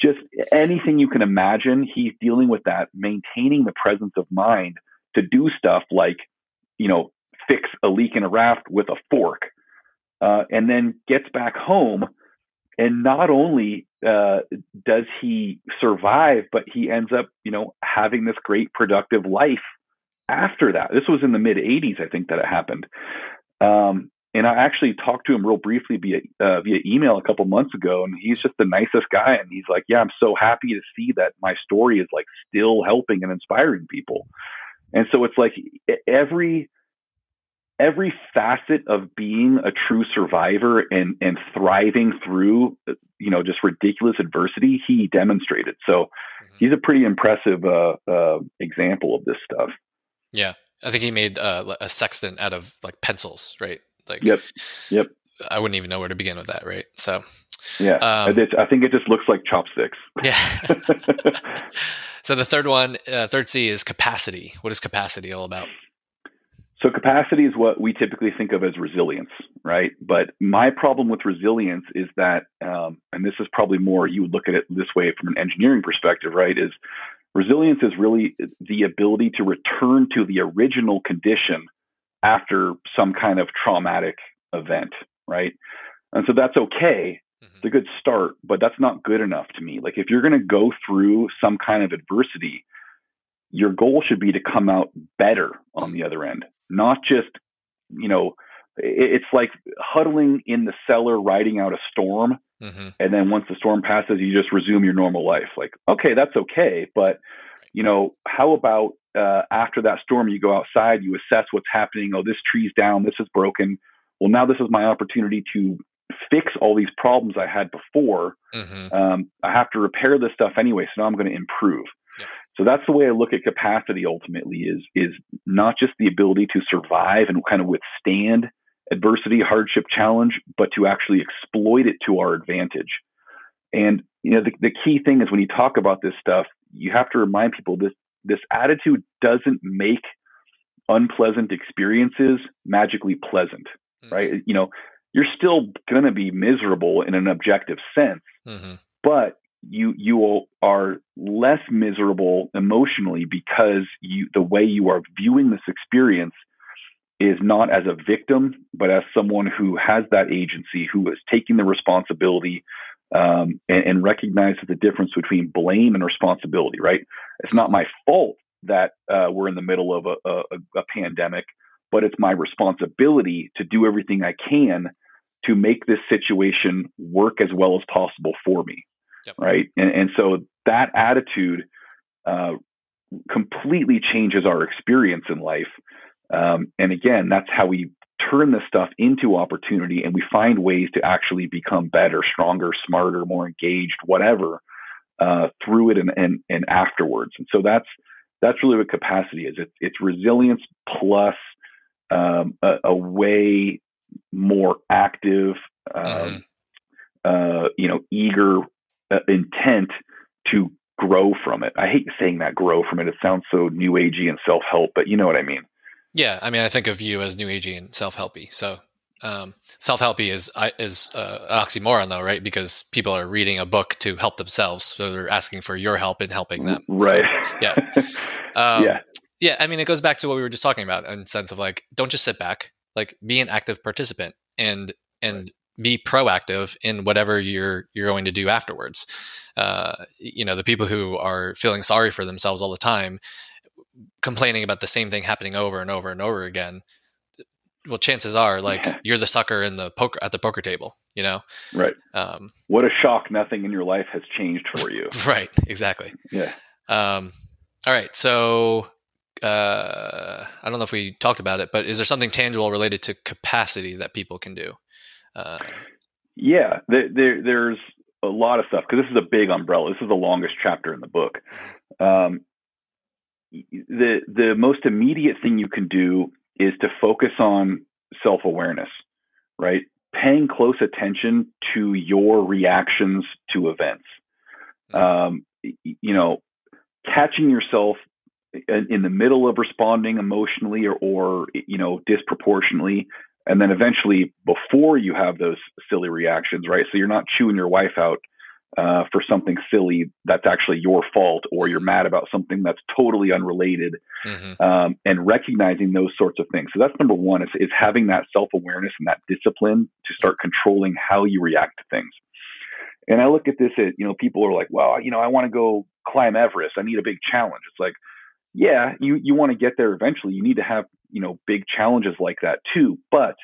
Just anything you can imagine, he's dealing with that, maintaining the presence of mind to do stuff like you know fix a leak in a raft with a fork, uh, and then gets back home and not only uh, does he survive, but he ends up, you know, having this great productive life after that. This was in the mid 80s, I think, that it happened. Um, and I actually talked to him real briefly via uh, via email a couple months ago, and he's just the nicest guy. And he's like, "Yeah, I'm so happy to see that my story is like still helping and inspiring people." And so it's like every every facet of being a true survivor and and thriving through you know just ridiculous adversity he demonstrated so mm-hmm. he's a pretty impressive uh, uh, example of this stuff yeah i think he made uh, a sextant out of like pencils right? Like yep yep. I wouldn't even know where to begin with that right? So yeah um, i think it just looks like chopsticks. Yeah. So the third one uh, third c is capacity. What is capacity all about? So capacity is what we typically think of as resilience, right? But my problem with resilience is that, um, and this is probably more you would look at it this way from an engineering perspective, right? Is resilience is really the ability to return to the original condition after some kind of traumatic event, right? And so that's okay. Mm-hmm. It's a good start, but that's not good enough to me. Like if you're going to go through some kind of adversity, your goal should be to come out better on the other end, not just, you know, it's like huddling in the cellar, riding out a storm. Mm-hmm. And then once the storm passes, you just resume your normal life. Like, okay, that's okay. But, you know, how about uh, after that storm, you go outside, you assess what's happening. Oh, this tree's down. This is broken. Well, now this is my opportunity to fix all these problems I had before. Mm-hmm. Um, I have to repair this stuff anyway. So now I'm going to improve. So that's the way I look at capacity ultimately is is not just the ability to survive and kind of withstand adversity, hardship, challenge, but to actually exploit it to our advantage. And you know the, the key thing is when you talk about this stuff, you have to remind people this this attitude doesn't make unpleasant experiences magically pleasant, mm-hmm. right? You know, you're still going to be miserable in an objective sense, mm-hmm. but you you are less miserable emotionally because you the way you are viewing this experience is not as a victim but as someone who has that agency who is taking the responsibility um, and, and recognizes the difference between blame and responsibility right it's not my fault that uh, we're in the middle of a, a, a pandemic but it's my responsibility to do everything i can to make this situation work as well as possible for me yep. right? And, and, so that attitude uh, completely changes our experience in life. Um, and again, that's how we turn this stuff into opportunity, and we find ways to actually become better, stronger, smarter, more engaged, whatever, uh, through it and, and and afterwards. And so that's that's really what capacity is. It's it's resilience plus um, a, a, way more active, um, mm-hmm. uh, you know, eager uh, intent to grow from it. I hate saying that grow from it. It sounds so new agey and self help, but you know what I mean. Yeah, I mean, I think of you as new agey and self helpy. So um, self helpy is is uh, an oxymoron, though, right? Because people are reading a book to help themselves, so they're asking for your help in helping them. Right. So, yeah. Um, yeah. Yeah. I mean, it goes back to what we were just talking about in sense of like, don't just sit back. Like, be an active participant and and be proactive in whatever you're you're going to do afterwards. Uh, you know, the people who are feeling sorry for themselves all the time, complaining about the same thing happening over and over and over again. Well, chances are, like yeah. you're the sucker in the poker at the poker table. You know, right? Um, what a shock! Nothing in your life has changed for you. right. Exactly. Yeah. Um, all right. So uh, I don't know if we talked about it, but is there something tangible related to capacity that people can do? Uh, yeah, there, there, there's a lot of stuff because this is a big umbrella. This is the longest chapter in the book. Um, the the most immediate thing you can do is to focus on self awareness, right? Paying close attention to your reactions to events. Um, you know, catching yourself in the middle of responding emotionally or, or you know disproportionately and then eventually before you have those silly reactions, right? So you're not chewing your wife out uh, for something silly that's actually your fault, or you're mad about something that's totally unrelated, mm-hmm. um, and recognizing those sorts of things. So that's number one is, is having that self awareness and that discipline to start controlling how you react to things. And I look at this at, you know, people are like, well, you know, I want to go climb Everest. I need a big challenge. It's like, yeah, you, you want to get there eventually. You need to have you know big challenges like that too but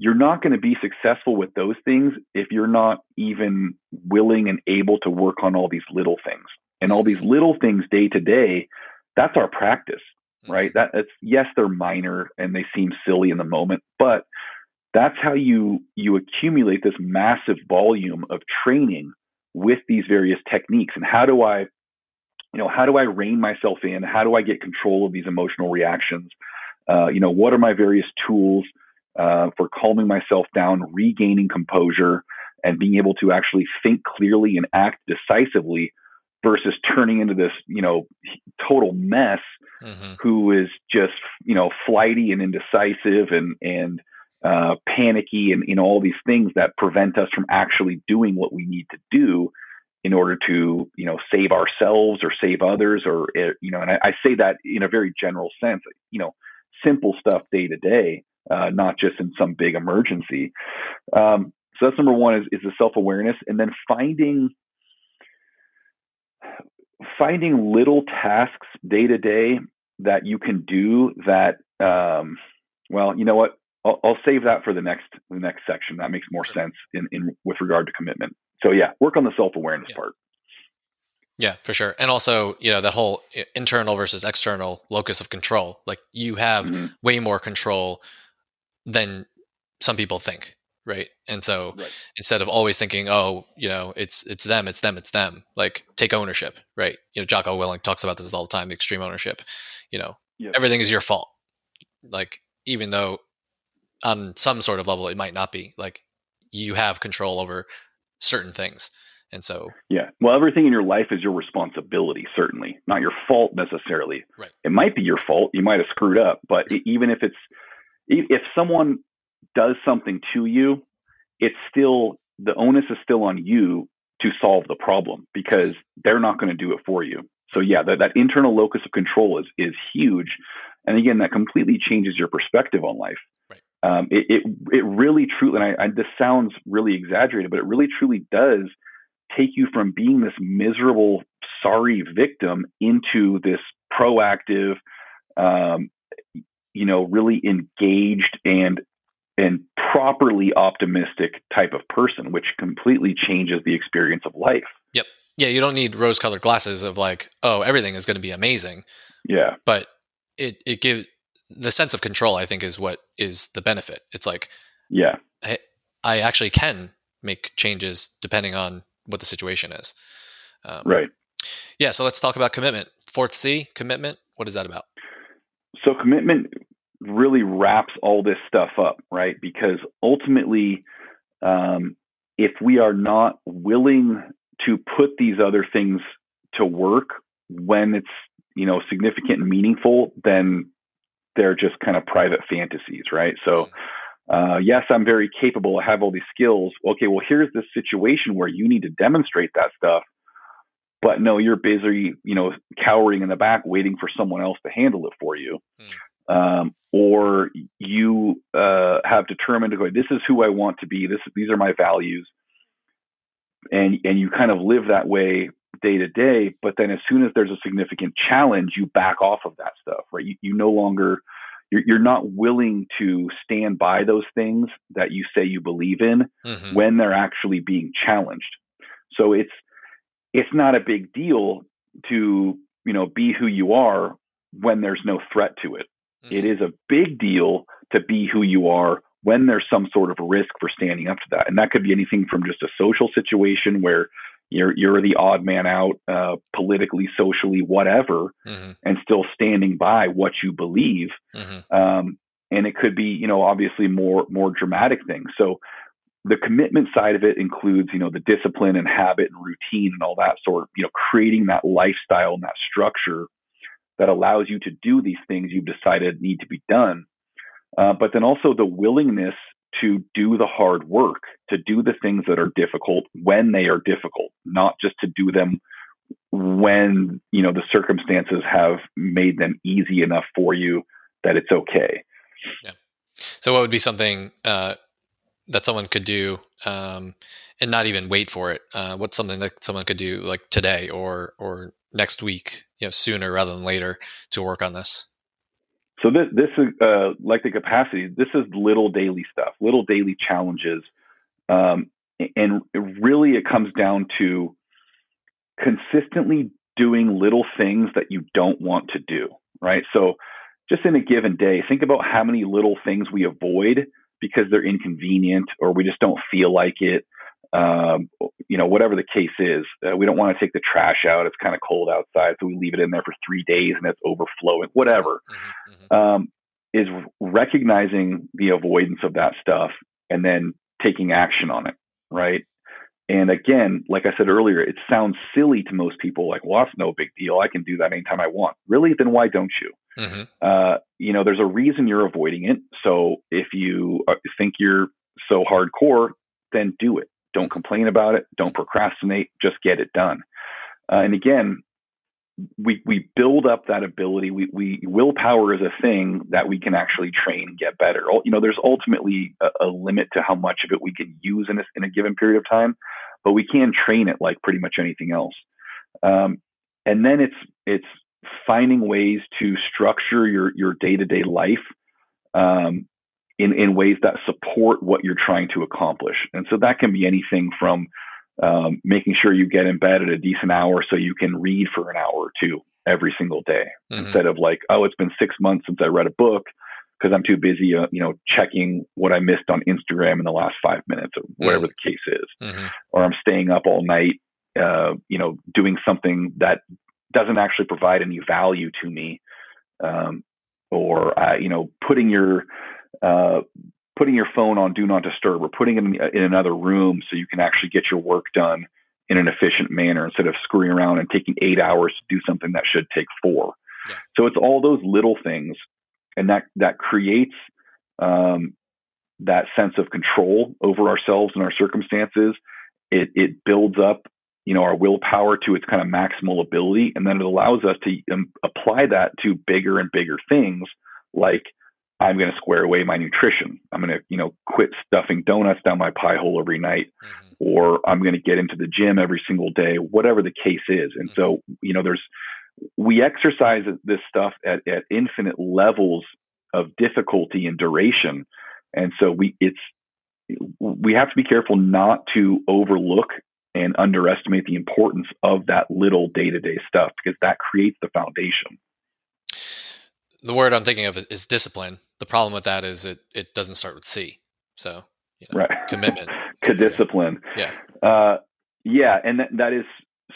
you're not going to be successful with those things if you're not even willing and able to work on all these little things. And all these little things day to day, that's our practice, right? That it's yes, they're minor and they seem silly in the moment, but that's how you you accumulate this massive volume of training with these various techniques. And how do I, you know, how do I rein myself in? How do I get control of these emotional reactions? Uh, you know, what are my various tools? Uh, for calming myself down, regaining composure, and being able to actually think clearly and act decisively versus turning into this, you know, total mess mm-hmm. who is just, you know, flighty and indecisive and, and, uh, panicky and, you know, all these things that prevent us from actually doing what we need to do in order to, you know, save ourselves or save others or, eh, you know, and I, I say that in a very general sense, you know, simple stuff day to day uh, not just in some big emergency. Um, so that's number one is, is the self awareness, and then finding finding little tasks day to day that you can do that. Um, well, you know what? I'll, I'll, save that for the next the next section. That makes more sense in, in with regard to commitment. So yeah, work on the self awareness yeah. part. Yeah, for sure. And also, you know, that whole internal versus external locus of control. Like you have mm-hmm. way more control than some people think right? And so right. instead of always thinking oh you know it's it's them it's them it's them like take ownership right? You know Jocko Willink talks about this all the time the extreme ownership. You know yep. everything is your fault. Like even though on some sort of level it might not be like you have control over certain things. And so yeah. Well everything in your life is your responsibility certainly not your fault necessarily. Right. It might be your fault you might have screwed up but even if it's if someone does something to you, it's still the onus is still on you to solve the problem because they're not going to do it for you. So yeah, that, that internal locus of control is is huge, and again, that completely changes your perspective on life. Right. Um, it, it it really truly, and I, I, this sounds really exaggerated, but it really truly does take you from being this miserable, sorry victim into this proactive, um, you know, really engaged and and properly optimistic type of person, which completely changes the experience of life. Yep. Yeah, you don't need rose colored glasses of like, oh, everything is going to be amazing. Yeah. But it it gives the sense of control, I think, is what is the benefit. It's like, yeah, I, I actually can make changes depending on what the situation is. Um, right. Yeah. So let's talk about commitment. Fourth C, commitment. What is that about? So commitment really wraps all this stuff up, right? Because ultimately, um, if we are not willing to put these other things to work when it's you know significant and meaningful, then they're just kind of private fantasies, right? So. Uh, yes, I'm very capable. I have all these skills. Okay, well, here's this situation where you need to demonstrate that stuff, but no, you're busy, you know, cowering in the back, waiting for someone else to handle it for you. Mm um, or you uh, have determined to go, this is who I want to be. This, these are my values, and and you kind of live that way day to day. But then, as soon as there's a significant challenge, you back off of that stuff, right? You, you no longer you're, you're not willing to stand by those things that you say you believe in mm-hmm. when they're actually being challenged. So it's it's not a big deal to you know be who you are when there's no threat to it Mm-hmm. It is a big deal to be who you are when there's some sort of risk for standing up to that. And that could be anything from just a social situation where you're you're the odd man out uh, politically, socially, whatever, mm-hmm. and still standing by what you believe. Mm-hmm. Um, and it could be, you know, obviously more more dramatic things. So the commitment side of it includes, you know, the discipline and habit and routine and all that sort you know, creating that lifestyle and that structure that allows you to do these things you've decided need to be done. Uh, but then also the willingness to do the hard work, to do the things that are difficult when they are difficult, not just to do them when you know the circumstances have made them easy enough for you that it's okay. Yeah. So, what would be something uh, that someone could do um, and not even wait for it? Uh, what's something that someone could do like today or or next week, you know, sooner rather than later to work on this? So this, this is uh, like the capacity. This is little daily stuff, little daily challenges, um, and really it comes down to consistently doing little things that you don't want to do. Right. So just in a given day, think about how many little things we avoid because they're inconvenient or we just don't feel like it. Um, you know, whatever the case is, uh, we don't want to take the trash out. It's kind of cold outside, so we leave it in there for three days and it's overflowing. Whatever mm-hmm, mm-hmm. Um, is recognizing the avoidance of that stuff and then taking action on it, right? And again, like I said earlier, it sounds silly to most people. Like, well, that's no big deal. I can do that anytime I want. Really? Then why don't you? Mm-hmm. Uh, you know, there's a reason you're avoiding it. So if you uh, think you're so hardcore, then do it. Don't complain about it. Don't procrastinate. Just get it done. Uh, and again, we we build up that ability. We we willpower is a thing that we can actually train and get better. You know, there's ultimately a, a limit to how much of it we can use in a, in a given period of time, but we can train it like pretty much anything else. Um, and then it's it's finding ways to structure your your day to day life um, in in ways that support what you're trying to accomplish. And so that can be anything from um, making sure you get in bed at a decent hour so you can read for an hour or two every single day mm-hmm. instead of like, oh, it's been six months since I read a book because I'm too busy, uh, you know, checking what I missed on Instagram in the last five minutes or whatever mm-hmm. the case is, mm-hmm. or I'm staying up all night, uh, you know, doing something that doesn't actually provide any value to me, um, or uh, you know, putting your uh, putting your phone on do not disturb or putting it in, in another room so you can actually get your work done in an efficient manner instead of screwing around and taking eight hours to do something that should take four. Yeah. So it's all those little things, and that that creates um, that sense of control over ourselves and our circumstances. It it builds up, you know, our willpower to its kind of maximal ability, and then it allows us to um, apply that to bigger and bigger things like I'm going to square away my nutrition. I'm going to, you know, quit stuffing donuts down my pie hole every night, mm-hmm. or I'm going to get into the gym every single day, whatever the case is. And mm-hmm. so, you know, there's, we exercise this stuff at, at infinite levels of difficulty and duration. And so we, it's, we have to be careful not to overlook and underestimate the importance of that little day to day stuff because that creates the foundation the word I'm thinking of is, is, discipline. The problem with that is it it doesn't start with C. So you know, right. commitment. discipline. Yeah. Uh, yeah, and that, that is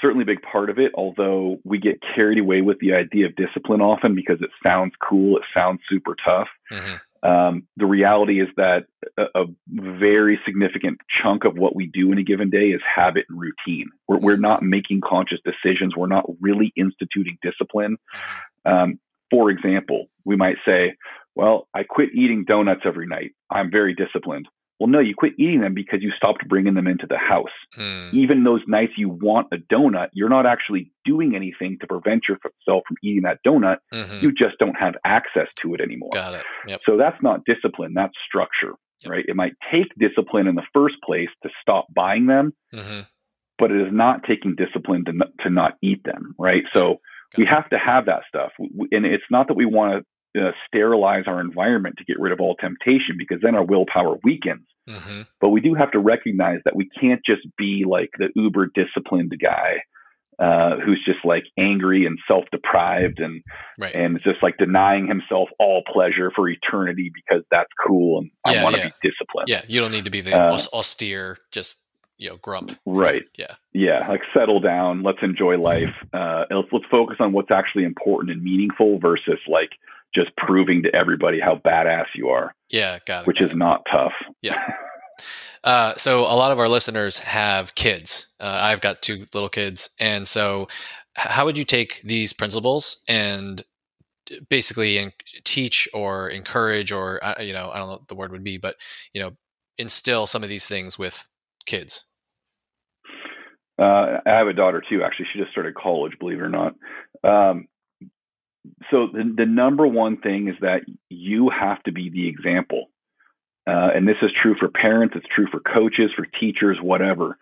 certainly a big part of it. Although we get carried away with the idea of discipline often because it sounds cool, it sounds super tough. Mm-hmm. Um, the reality is that a, a, very significant chunk of what we do in a given day is habit and routine. We're, we're not making conscious decisions. We're not really instituting discipline. Mm-hmm. Um, for example, we might say, well, I quit eating donuts every night. I'm very disciplined. Well, no, you quit eating them because you stopped bringing them into the house. Hmm. Even those nights you want a donut, you're not actually doing anything to prevent yourself from eating that donut. Mm-hmm. You just don't have access to it anymore. Got it. Yep. So that's not discipline, that's structure, yep. right? It might take discipline in the first place to stop buying them, mm-hmm. but it is not taking discipline to, to not eat them, right? So we have to have that stuff. And it's not that we want to uh, sterilize our environment to get rid of all temptation because then our willpower weakens. Mm-hmm. But we do have to recognize that we can't just be like the uber disciplined guy uh, who's just like angry and self deprived and right. and just like denying himself all pleasure for eternity because that's cool and yeah, I want to yeah. be disciplined. Yeah, you don't need to be the uh, austere, just you know grump right. yeah. Yeah like settle down let's enjoy life uh let's, let's focus on what's actually important and meaningful versus like just proving to everybody how badass you are. Yeah got it which got is it. not tough. Yeah. Uh, so a lot of our listeners have kids. Uh, i've got two little kids and so how would you take these principles and basically in, teach or encourage or uh, you know i don't know what the word would be but you know instill some of these things with kids? Uh, I have a daughter too. Actually, she just started college. Believe it or not. Um, so the, the number one thing is that you have to be the example, uh, and this is true for parents. It's true for coaches, for teachers, whatever.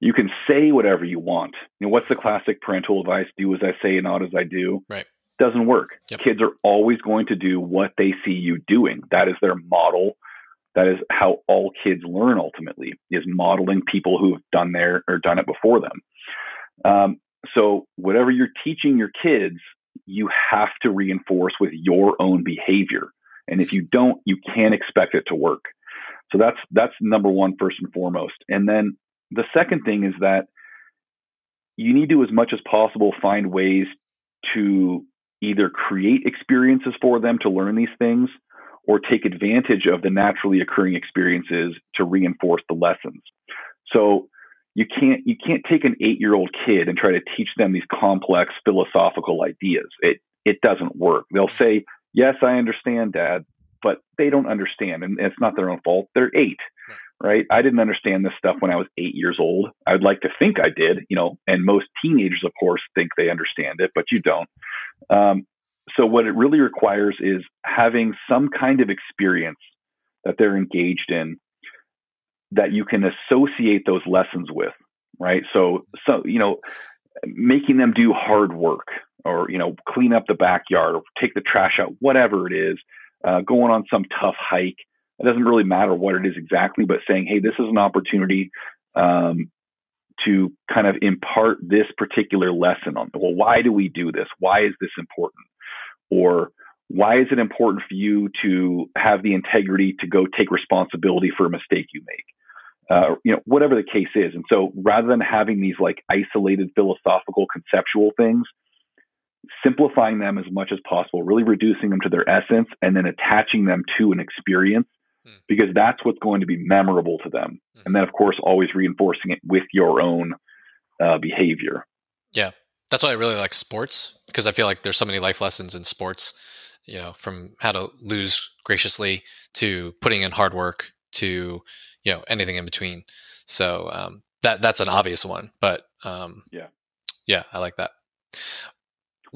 You can say whatever you want. You know, what's the classic parental advice? Do as I say, not as I do. Right. Doesn't work. Yep. Kids are always going to do what they see you doing. That is their model. That is how all kids learn ultimately is modeling people who have done there or done it before them. Um, so whatever you're teaching your kids, you have to reinforce with your own behavior. And if you don't, you can't expect it to work. So that's that's number one first and foremost. And then the second thing is that you need to as much as possible find ways to either create experiences for them to learn these things or take advantage of the naturally occurring experiences to reinforce the lessons. So you can't you can't take an 8-year-old kid and try to teach them these complex philosophical ideas. It it doesn't work. They'll say, "Yes, I understand, dad," but they don't understand and it's not their own fault. They're 8 right? I didn't understand this stuff when I was eight years old. I'd like to think I did, you know, and most teenagers, of course, think they understand it, but you don't. Um, so, what it really requires is having some kind of experience that they're engaged in that you can associate those lessons with, right? So, so you know, making them do hard work or you know clean up the backyard or take the trash out, whatever it is, uh, going on some tough hike it doesn't really matter what it is exactly, but saying, hey, this is an opportunity um, to kind of impart this particular lesson on, well, why do we do this? Why is this important? Or why is it important for you to have the integrity to go take responsibility for a mistake you make? Uh, you know, whatever the case is. And so rather than having these like isolated philosophical conceptual things, simplifying them as much as possible, really reducing them to their essence and then attaching them to an experience Hmm. because that's what's going to be memorable to them. Mm. And then, of course, always reinforcing it with your own uh, behavior. Yeah. That's why I really like sports because I feel like there's so many life lessons in sports, you know, from how to lose graciously to putting in hard work to, you know, anything in between. So um, that that's an obvious one, but um, yeah, yeah, I like that.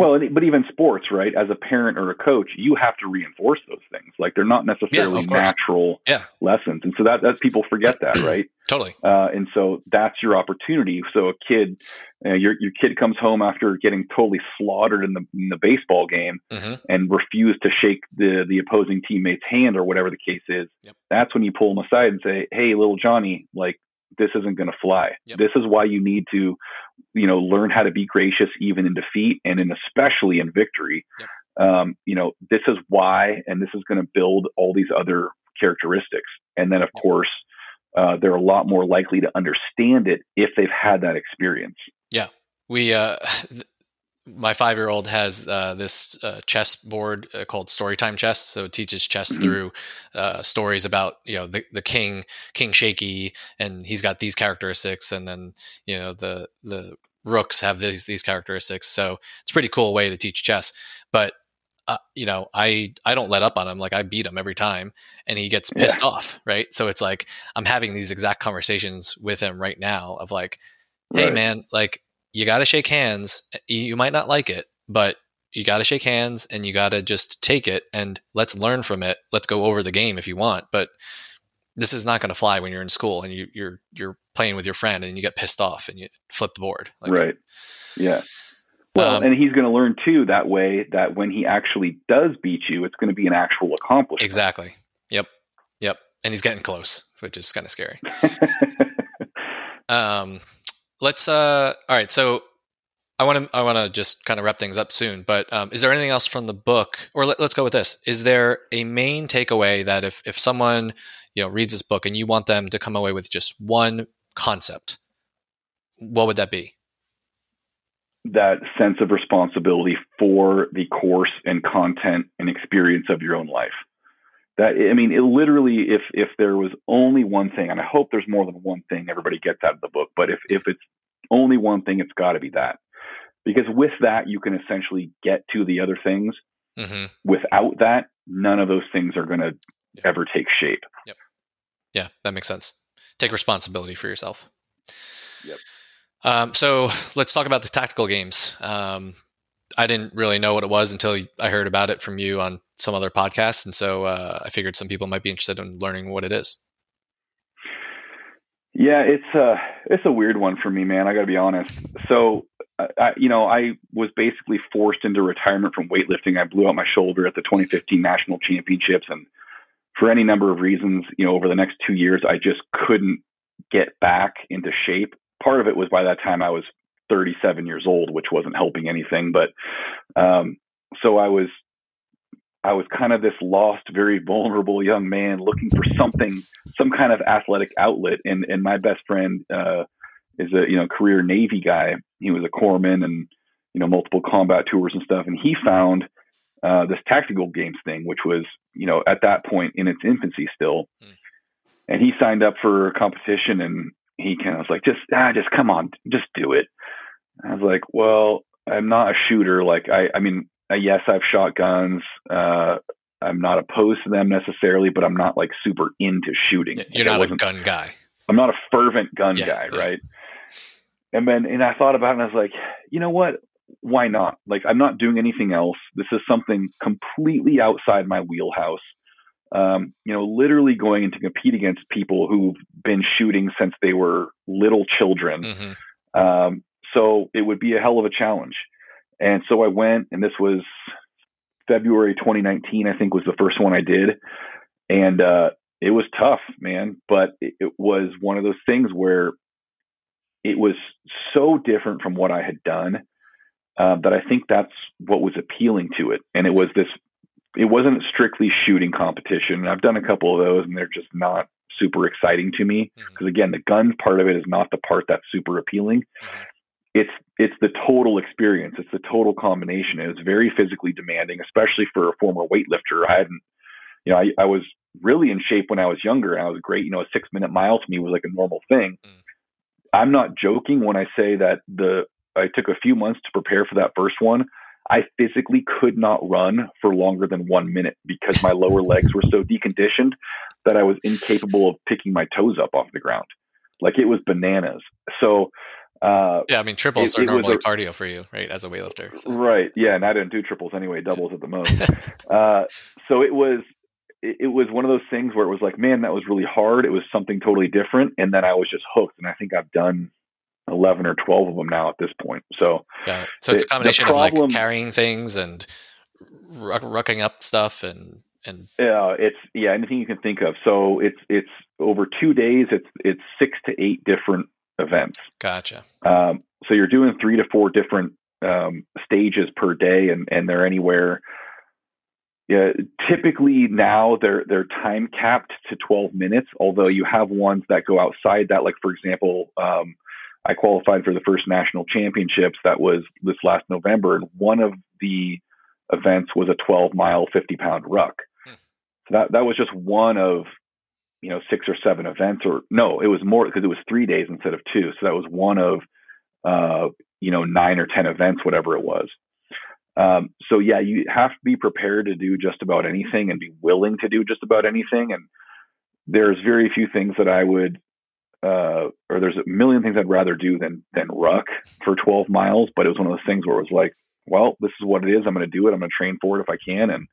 Well, but even sports, right? As a parent or a coach, you have to reinforce those things. Like they're not necessarily yeah, natural yeah. lessons, and so that that people forget that, right? totally. Uh, and so that's your opportunity. So a kid, uh, your your kid comes home after getting totally slaughtered in the in the baseball game, mm-hmm. and refuse to shake the the opposing teammate's hand or whatever the case is. Yep. That's when you pull them aside and say, "Hey, little Johnny, like this isn't going to fly. Yep. This is why you need to, you know, learn how to be gracious even in defeat and in especially in victory. Yep. Um, you know, this is why, and this is going to build all these other characteristics. And then, of yep. course, uh, they're a lot more likely to understand it if they've had that experience. Yeah, we uh, my five year old has uh, this uh, chess board uh, called Storytime Chess. So it teaches chess mm-hmm. through uh, stories about you know the, the king King Shaky, and he's got these characteristics, and then you know the the rooks have these these characteristics. So it's a pretty cool way to teach chess. But uh, you know, I I don't let up on him. Like I beat him every time, and he gets pissed yeah. off, right? So it's like I'm having these exact conversations with him right now of like, hey right. man, like you got to shake hands. You might not like it, but you got to shake hands and you got to just take it and let's learn from it. Let's go over the game if you want, but this is not going to fly when you're in school and you, are you're, you're playing with your friend and you get pissed off and you flip the board. Like, right. Yeah. Well, um, and he's going to learn too that way that when he actually does beat you, it's going to be an actual accomplishment. Exactly. Yep. Yep. And he's getting close, which is kind of scary. um, let's uh all right so i want to i want to just kind of wrap things up soon but um, is there anything else from the book? Or let, us go with this. Is there a main takeaway that if if someone you know reads this book and you want them to come away with just one concept what would that be? That sense of responsibility for the course and content and experience of your own life that i mean it literally if if there was only one thing and i hope there's more than one thing everybody gets out of the book but if if it's only one thing it's got to be that. Because with that you can essentially get to the other things. Mm-hmm. without that none of those things are going to yeah. ever take shape. Yep. Yeah that makes sense. Take responsibility for yourself. Yep. Um, so let's talk about the tactical games. Um, I didn't really know what it was until I heard about it from you on some other podcast, and so uh, I figured some people might be interested in learning what it is. Yeah, it's a it's a weird one for me, man. I got to be honest. So I, you know, I was basically forced into retirement from weightlifting. I blew out my shoulder at the 2015 national championships, and for any number of reasons, you know, over the next two years, I just couldn't get back into shape. Part of it was by that time I was 37 years old, which wasn't helping anything. But um, so I was, I was kind of this lost, very vulnerable young man looking for something, some kind of athletic outlet. And and my best friend uh, is a you know career Navy guy. He was a corpsman and you know multiple combat tours and stuff. And he found uh, this tactical games thing, which was you know at that point in its infancy still. Mm. And he signed up for a competition, and he kind of was like, just ah, just come on, just do it. I was like, well, I'm not a shooter. Like I, I mean, yes, I've shot guns. Uh, I'm not opposed to them necessarily, but I'm not like super into shooting. You're like, not a gun guy. I'm not a fervent gun yeah, guy, yeah. right? And then, and I thought about it and I was like, you know what? Why not? Like, I'm not doing anything else. This is something completely outside my wheelhouse. Um, you know, literally going in to compete against people who've been shooting since they were little children. Mm-hmm. Um, so it would be a hell of a challenge. And so I went, and this was February 2019, I think was the first one I did. And uh, it was tough, man. But it, it was one of those things where it was so different from what I had done uh, that I think that's what was appealing to it. And it was this, it wasn't strictly shooting competition. I've done a couple of those and they're just not super exciting to me because mm-hmm. again, the gun part of it is not the part that's super appealing. Mm-hmm. It's it's the total experience. It's the total combination. It was very physically demanding, especially for a former weightlifter. I hadn't, you know, I, I was really in shape when I was younger. And I was great. You know, a six minute mile to me was like a normal thing. Mm. I'm not joking when I say that the I took a few months to prepare for that first one. I physically could not run for longer than one minute because my lower legs were so deconditioned that I was incapable of picking my toes up off the ground. Like it was bananas. So, uh, yeah, I mean, triples it, are normally a, cardio for you, right? As a weightlifter. So. Right. Yeah. And I didn't do triples anyway, doubles at the most. uh, so it was, it was one of those things where it was like, man, that was really hard. It was something totally different. And then I was just hooked. And I think I've done 11 or 12 of them now at this point. So, Got it. so it's a combination problem, of like carrying things and rucking up stuff and, and yeah, it's yeah, anything you can think of. So it's, it's over two days. It's, it's six to eight different events. Gotcha. Um, so you're doing three to four different um, stages per day and, and they're anywhere yeah, typically now they're they're time capped to 12 minutes. Although you have ones that go outside that. Like for example, um, I qualified for the first national championships. That was this last November, and one of the events was a 12 mile, 50 pound ruck. Hmm. So that that was just one of you know six or seven events, or no, it was more because it was three days instead of two. So that was one of uh, you know nine or ten events, whatever it was. Um, so yeah, you have to be prepared to do just about anything and be willing to do just about anything. And there's very few things that I would, uh, or there's a million things I'd rather do than than ruck for 12 miles. But it was one of those things where it was like, well, this is what it is. I'm going to do it. I'm going to train for it if I can. And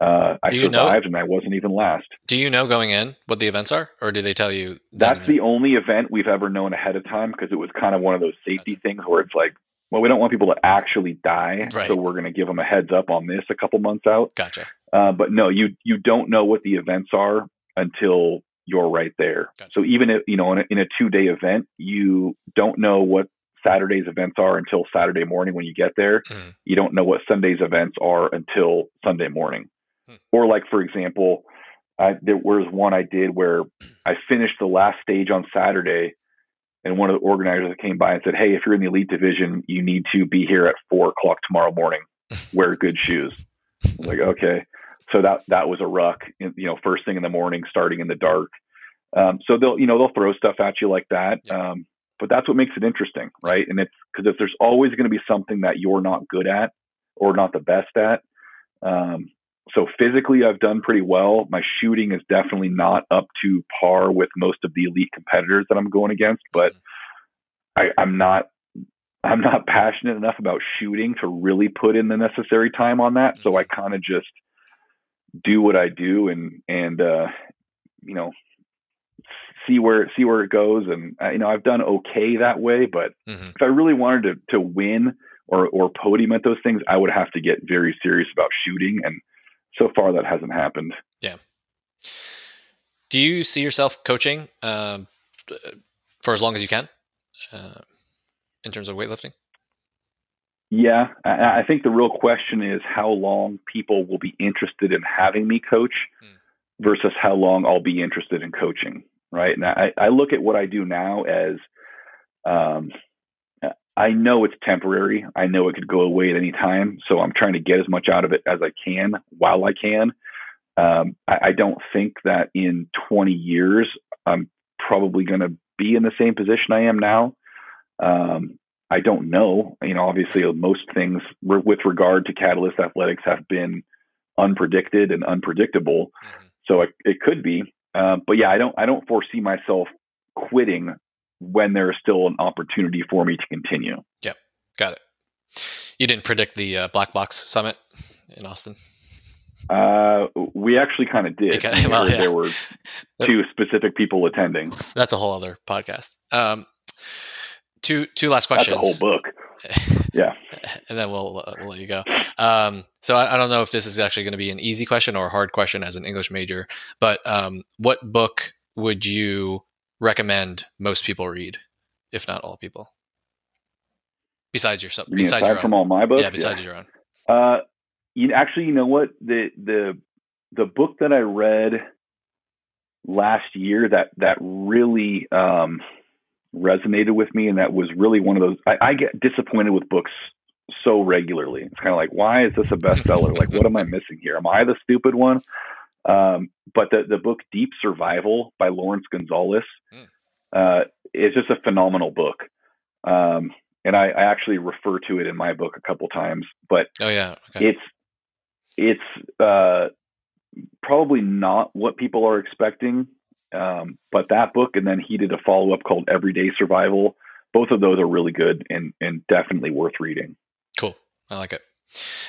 uh, I survived, know, and I wasn't even last. Do you know going in what the events are, or do they tell you? That's the only event we've ever known ahead of time because it was kind of one of those safety things where it's like well, we don't want people to actually die, right. so we're going to give them a heads up on this a couple months out. Gotcha. Uh, but no, you you don't know what the events are until you're right there. Gotcha. So even if you know in a, in a two day event, you don't know what Saturday's events are until Saturday morning when you get there. Mm. You don't know what Sunday's events are until Sunday morning. Or like for example, I, there was one I did where I finished the last stage on Saturday and one of the organizers came by and said, "Hey, if you're in the elite division, you need to be here at four o'clock tomorrow morning. Wear good shoes." like, okay, so that that was a ruck. You know, first thing in the morning, starting in the dark. Um, so they'll you know they'll throw stuff at you like that. Um, but that's what makes it interesting, right? And it's because if there's always going to be something that you're not good at or not the best at, um, so physically I've done pretty well. My shooting is definitely not up to par with most of the elite competitors that I'm going against, but I, I'm not I'm not passionate enough about shooting to really put in the necessary time on that. So I kind of just do what I do and and uh, you know see where see where it goes. And uh, you know, I've done okay that way, but mm-hmm. if I really wanted to to win or or podium at those things, I would have to get very serious about shooting, and so far that hasn't happened. Yeah. Do you see yourself coaching uh, for as long as you can uh, in terms of weightlifting? Yeah, I think the real question is how long people will be interested in having me coach mm. versus how long I'll be interested in coaching. Right. And I, I look at what I do now as um, I know it's temporary. I know it could go away at any time. So I'm trying to get as much out of it as I can while I can. Um, I, I, don't think that in 20 years I'm probably going to be in the same position I am now. Um, I don't know. You know, obviously, most things with regard to Catalyst Athletics have been unpredicted and unpredictable. Mm-hmm. So it, it could be. Uh, but yeah, I don't. I don't foresee myself quitting when there is still an opportunity for me to continue. Yep, got it. You didn't predict the uh, Black Box Summit in Austin. Uh, we actually kind of did. Kinda, well, yeah. There were two specific people attending. That's a whole other podcast. Um, two two last questions. That's a whole book. yeah, and then we'll uh, we'll let you go. Um, so I, I, don't know if this is actually going to be an easy question or a hard question as an English major, but um, what book would you recommend most people read, if not all people? Besides your you besides your own. from all my books, yeah, besides yeah. your own. Uh, you actually, you know what the the the book that I read last year that that really um, resonated with me, and that was really one of those. I, I get disappointed with books so regularly. It's kind of like, why is this a bestseller? like, what am I missing here? Am I the stupid one? Um, but the the book Deep Survival by Laurence Gonzales mm. uh, is just a phenomenal book. Um, and I, I, actually refer to it in my book a couple times. But oh yeah, okay. it's it's uh, probably not what people are expecting. Um, but that book, and then he did a follow up called Everyday Survival. Both of those are really good and and definitely worth reading. Cool, I like it.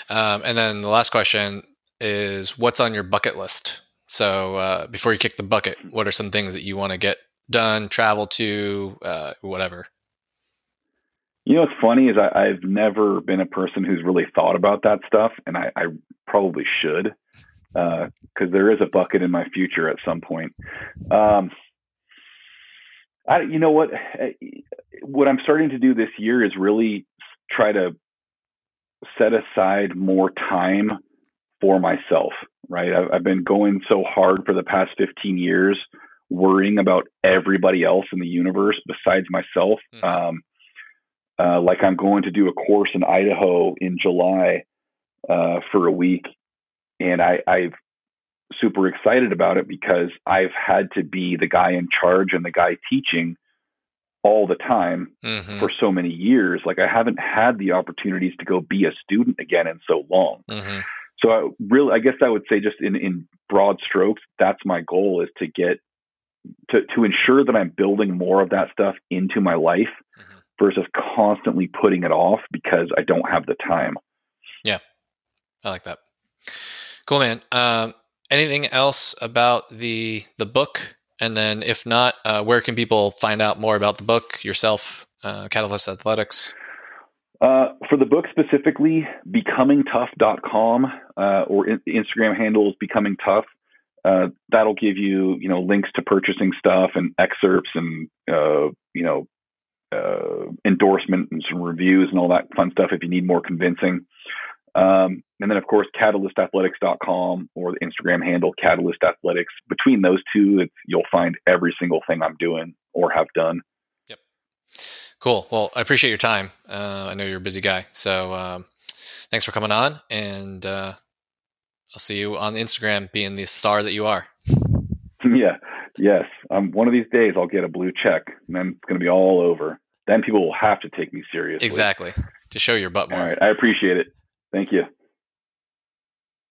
Um, and then the last question is, what's on your bucket list? So uh, before you kick the bucket, what are some things that you want to get done, travel to, uh, whatever? You know, what's funny is I, have never been a person who's really thought about that stuff, and I, I probably should because uh, there is a bucket in my future at some point. Um, I, you know what? Eh, what I'm starting to do this year is really try to set aside more time for myself. Right? I've, I've been going so hard for the past 15 years, worrying about everybody else in the universe besides myself. Mm-hmm. Um, uh, like I'm going to do a course in Idaho in July uh, for a week, and I, I've super excited about it because I've had to be the guy in charge and the guy teaching all the time mm-hmm. for so many years. Like I haven't had the opportunities to go be a student again in so long. Mm-hmm. So I really, I guess I would say just in, in broad strokes, that's my goal is to get to, to ensure that I'm building more of that stuff into my life mm-hmm. versus constantly putting it off because I don't have the time. Yeah. I like that. Cool, man. Um, anything else about the the book? And then, if not, uh, where can people find out more about the book, yourself, uh, Catalyst Athletics? Uh, for the book specifically, becomingtough.com uh, or in, Instagram handle is becoming tough. Uh, that'll give you, you know, links to purchasing stuff and excerpts and, uh, you know, uh, endorsement and some reviews and all that fun stuff if you need more convincing. Um, and then, of course, catalystathletics.com or the Instagram handle Catalyst Athletics. Between those two, you'll find every single thing I'm doing or have done. Cool. Well, I appreciate your time. Uh, I know you're a busy guy. So um, thanks for coming on. And uh, I'll see you on Instagram being the star that you are. Yeah. Yes. Um, one of these days, I'll get a blue check and then it's going to be all over. Then people will have to take me seriously. Exactly. To show your butt more. All right. I appreciate it. Thank you.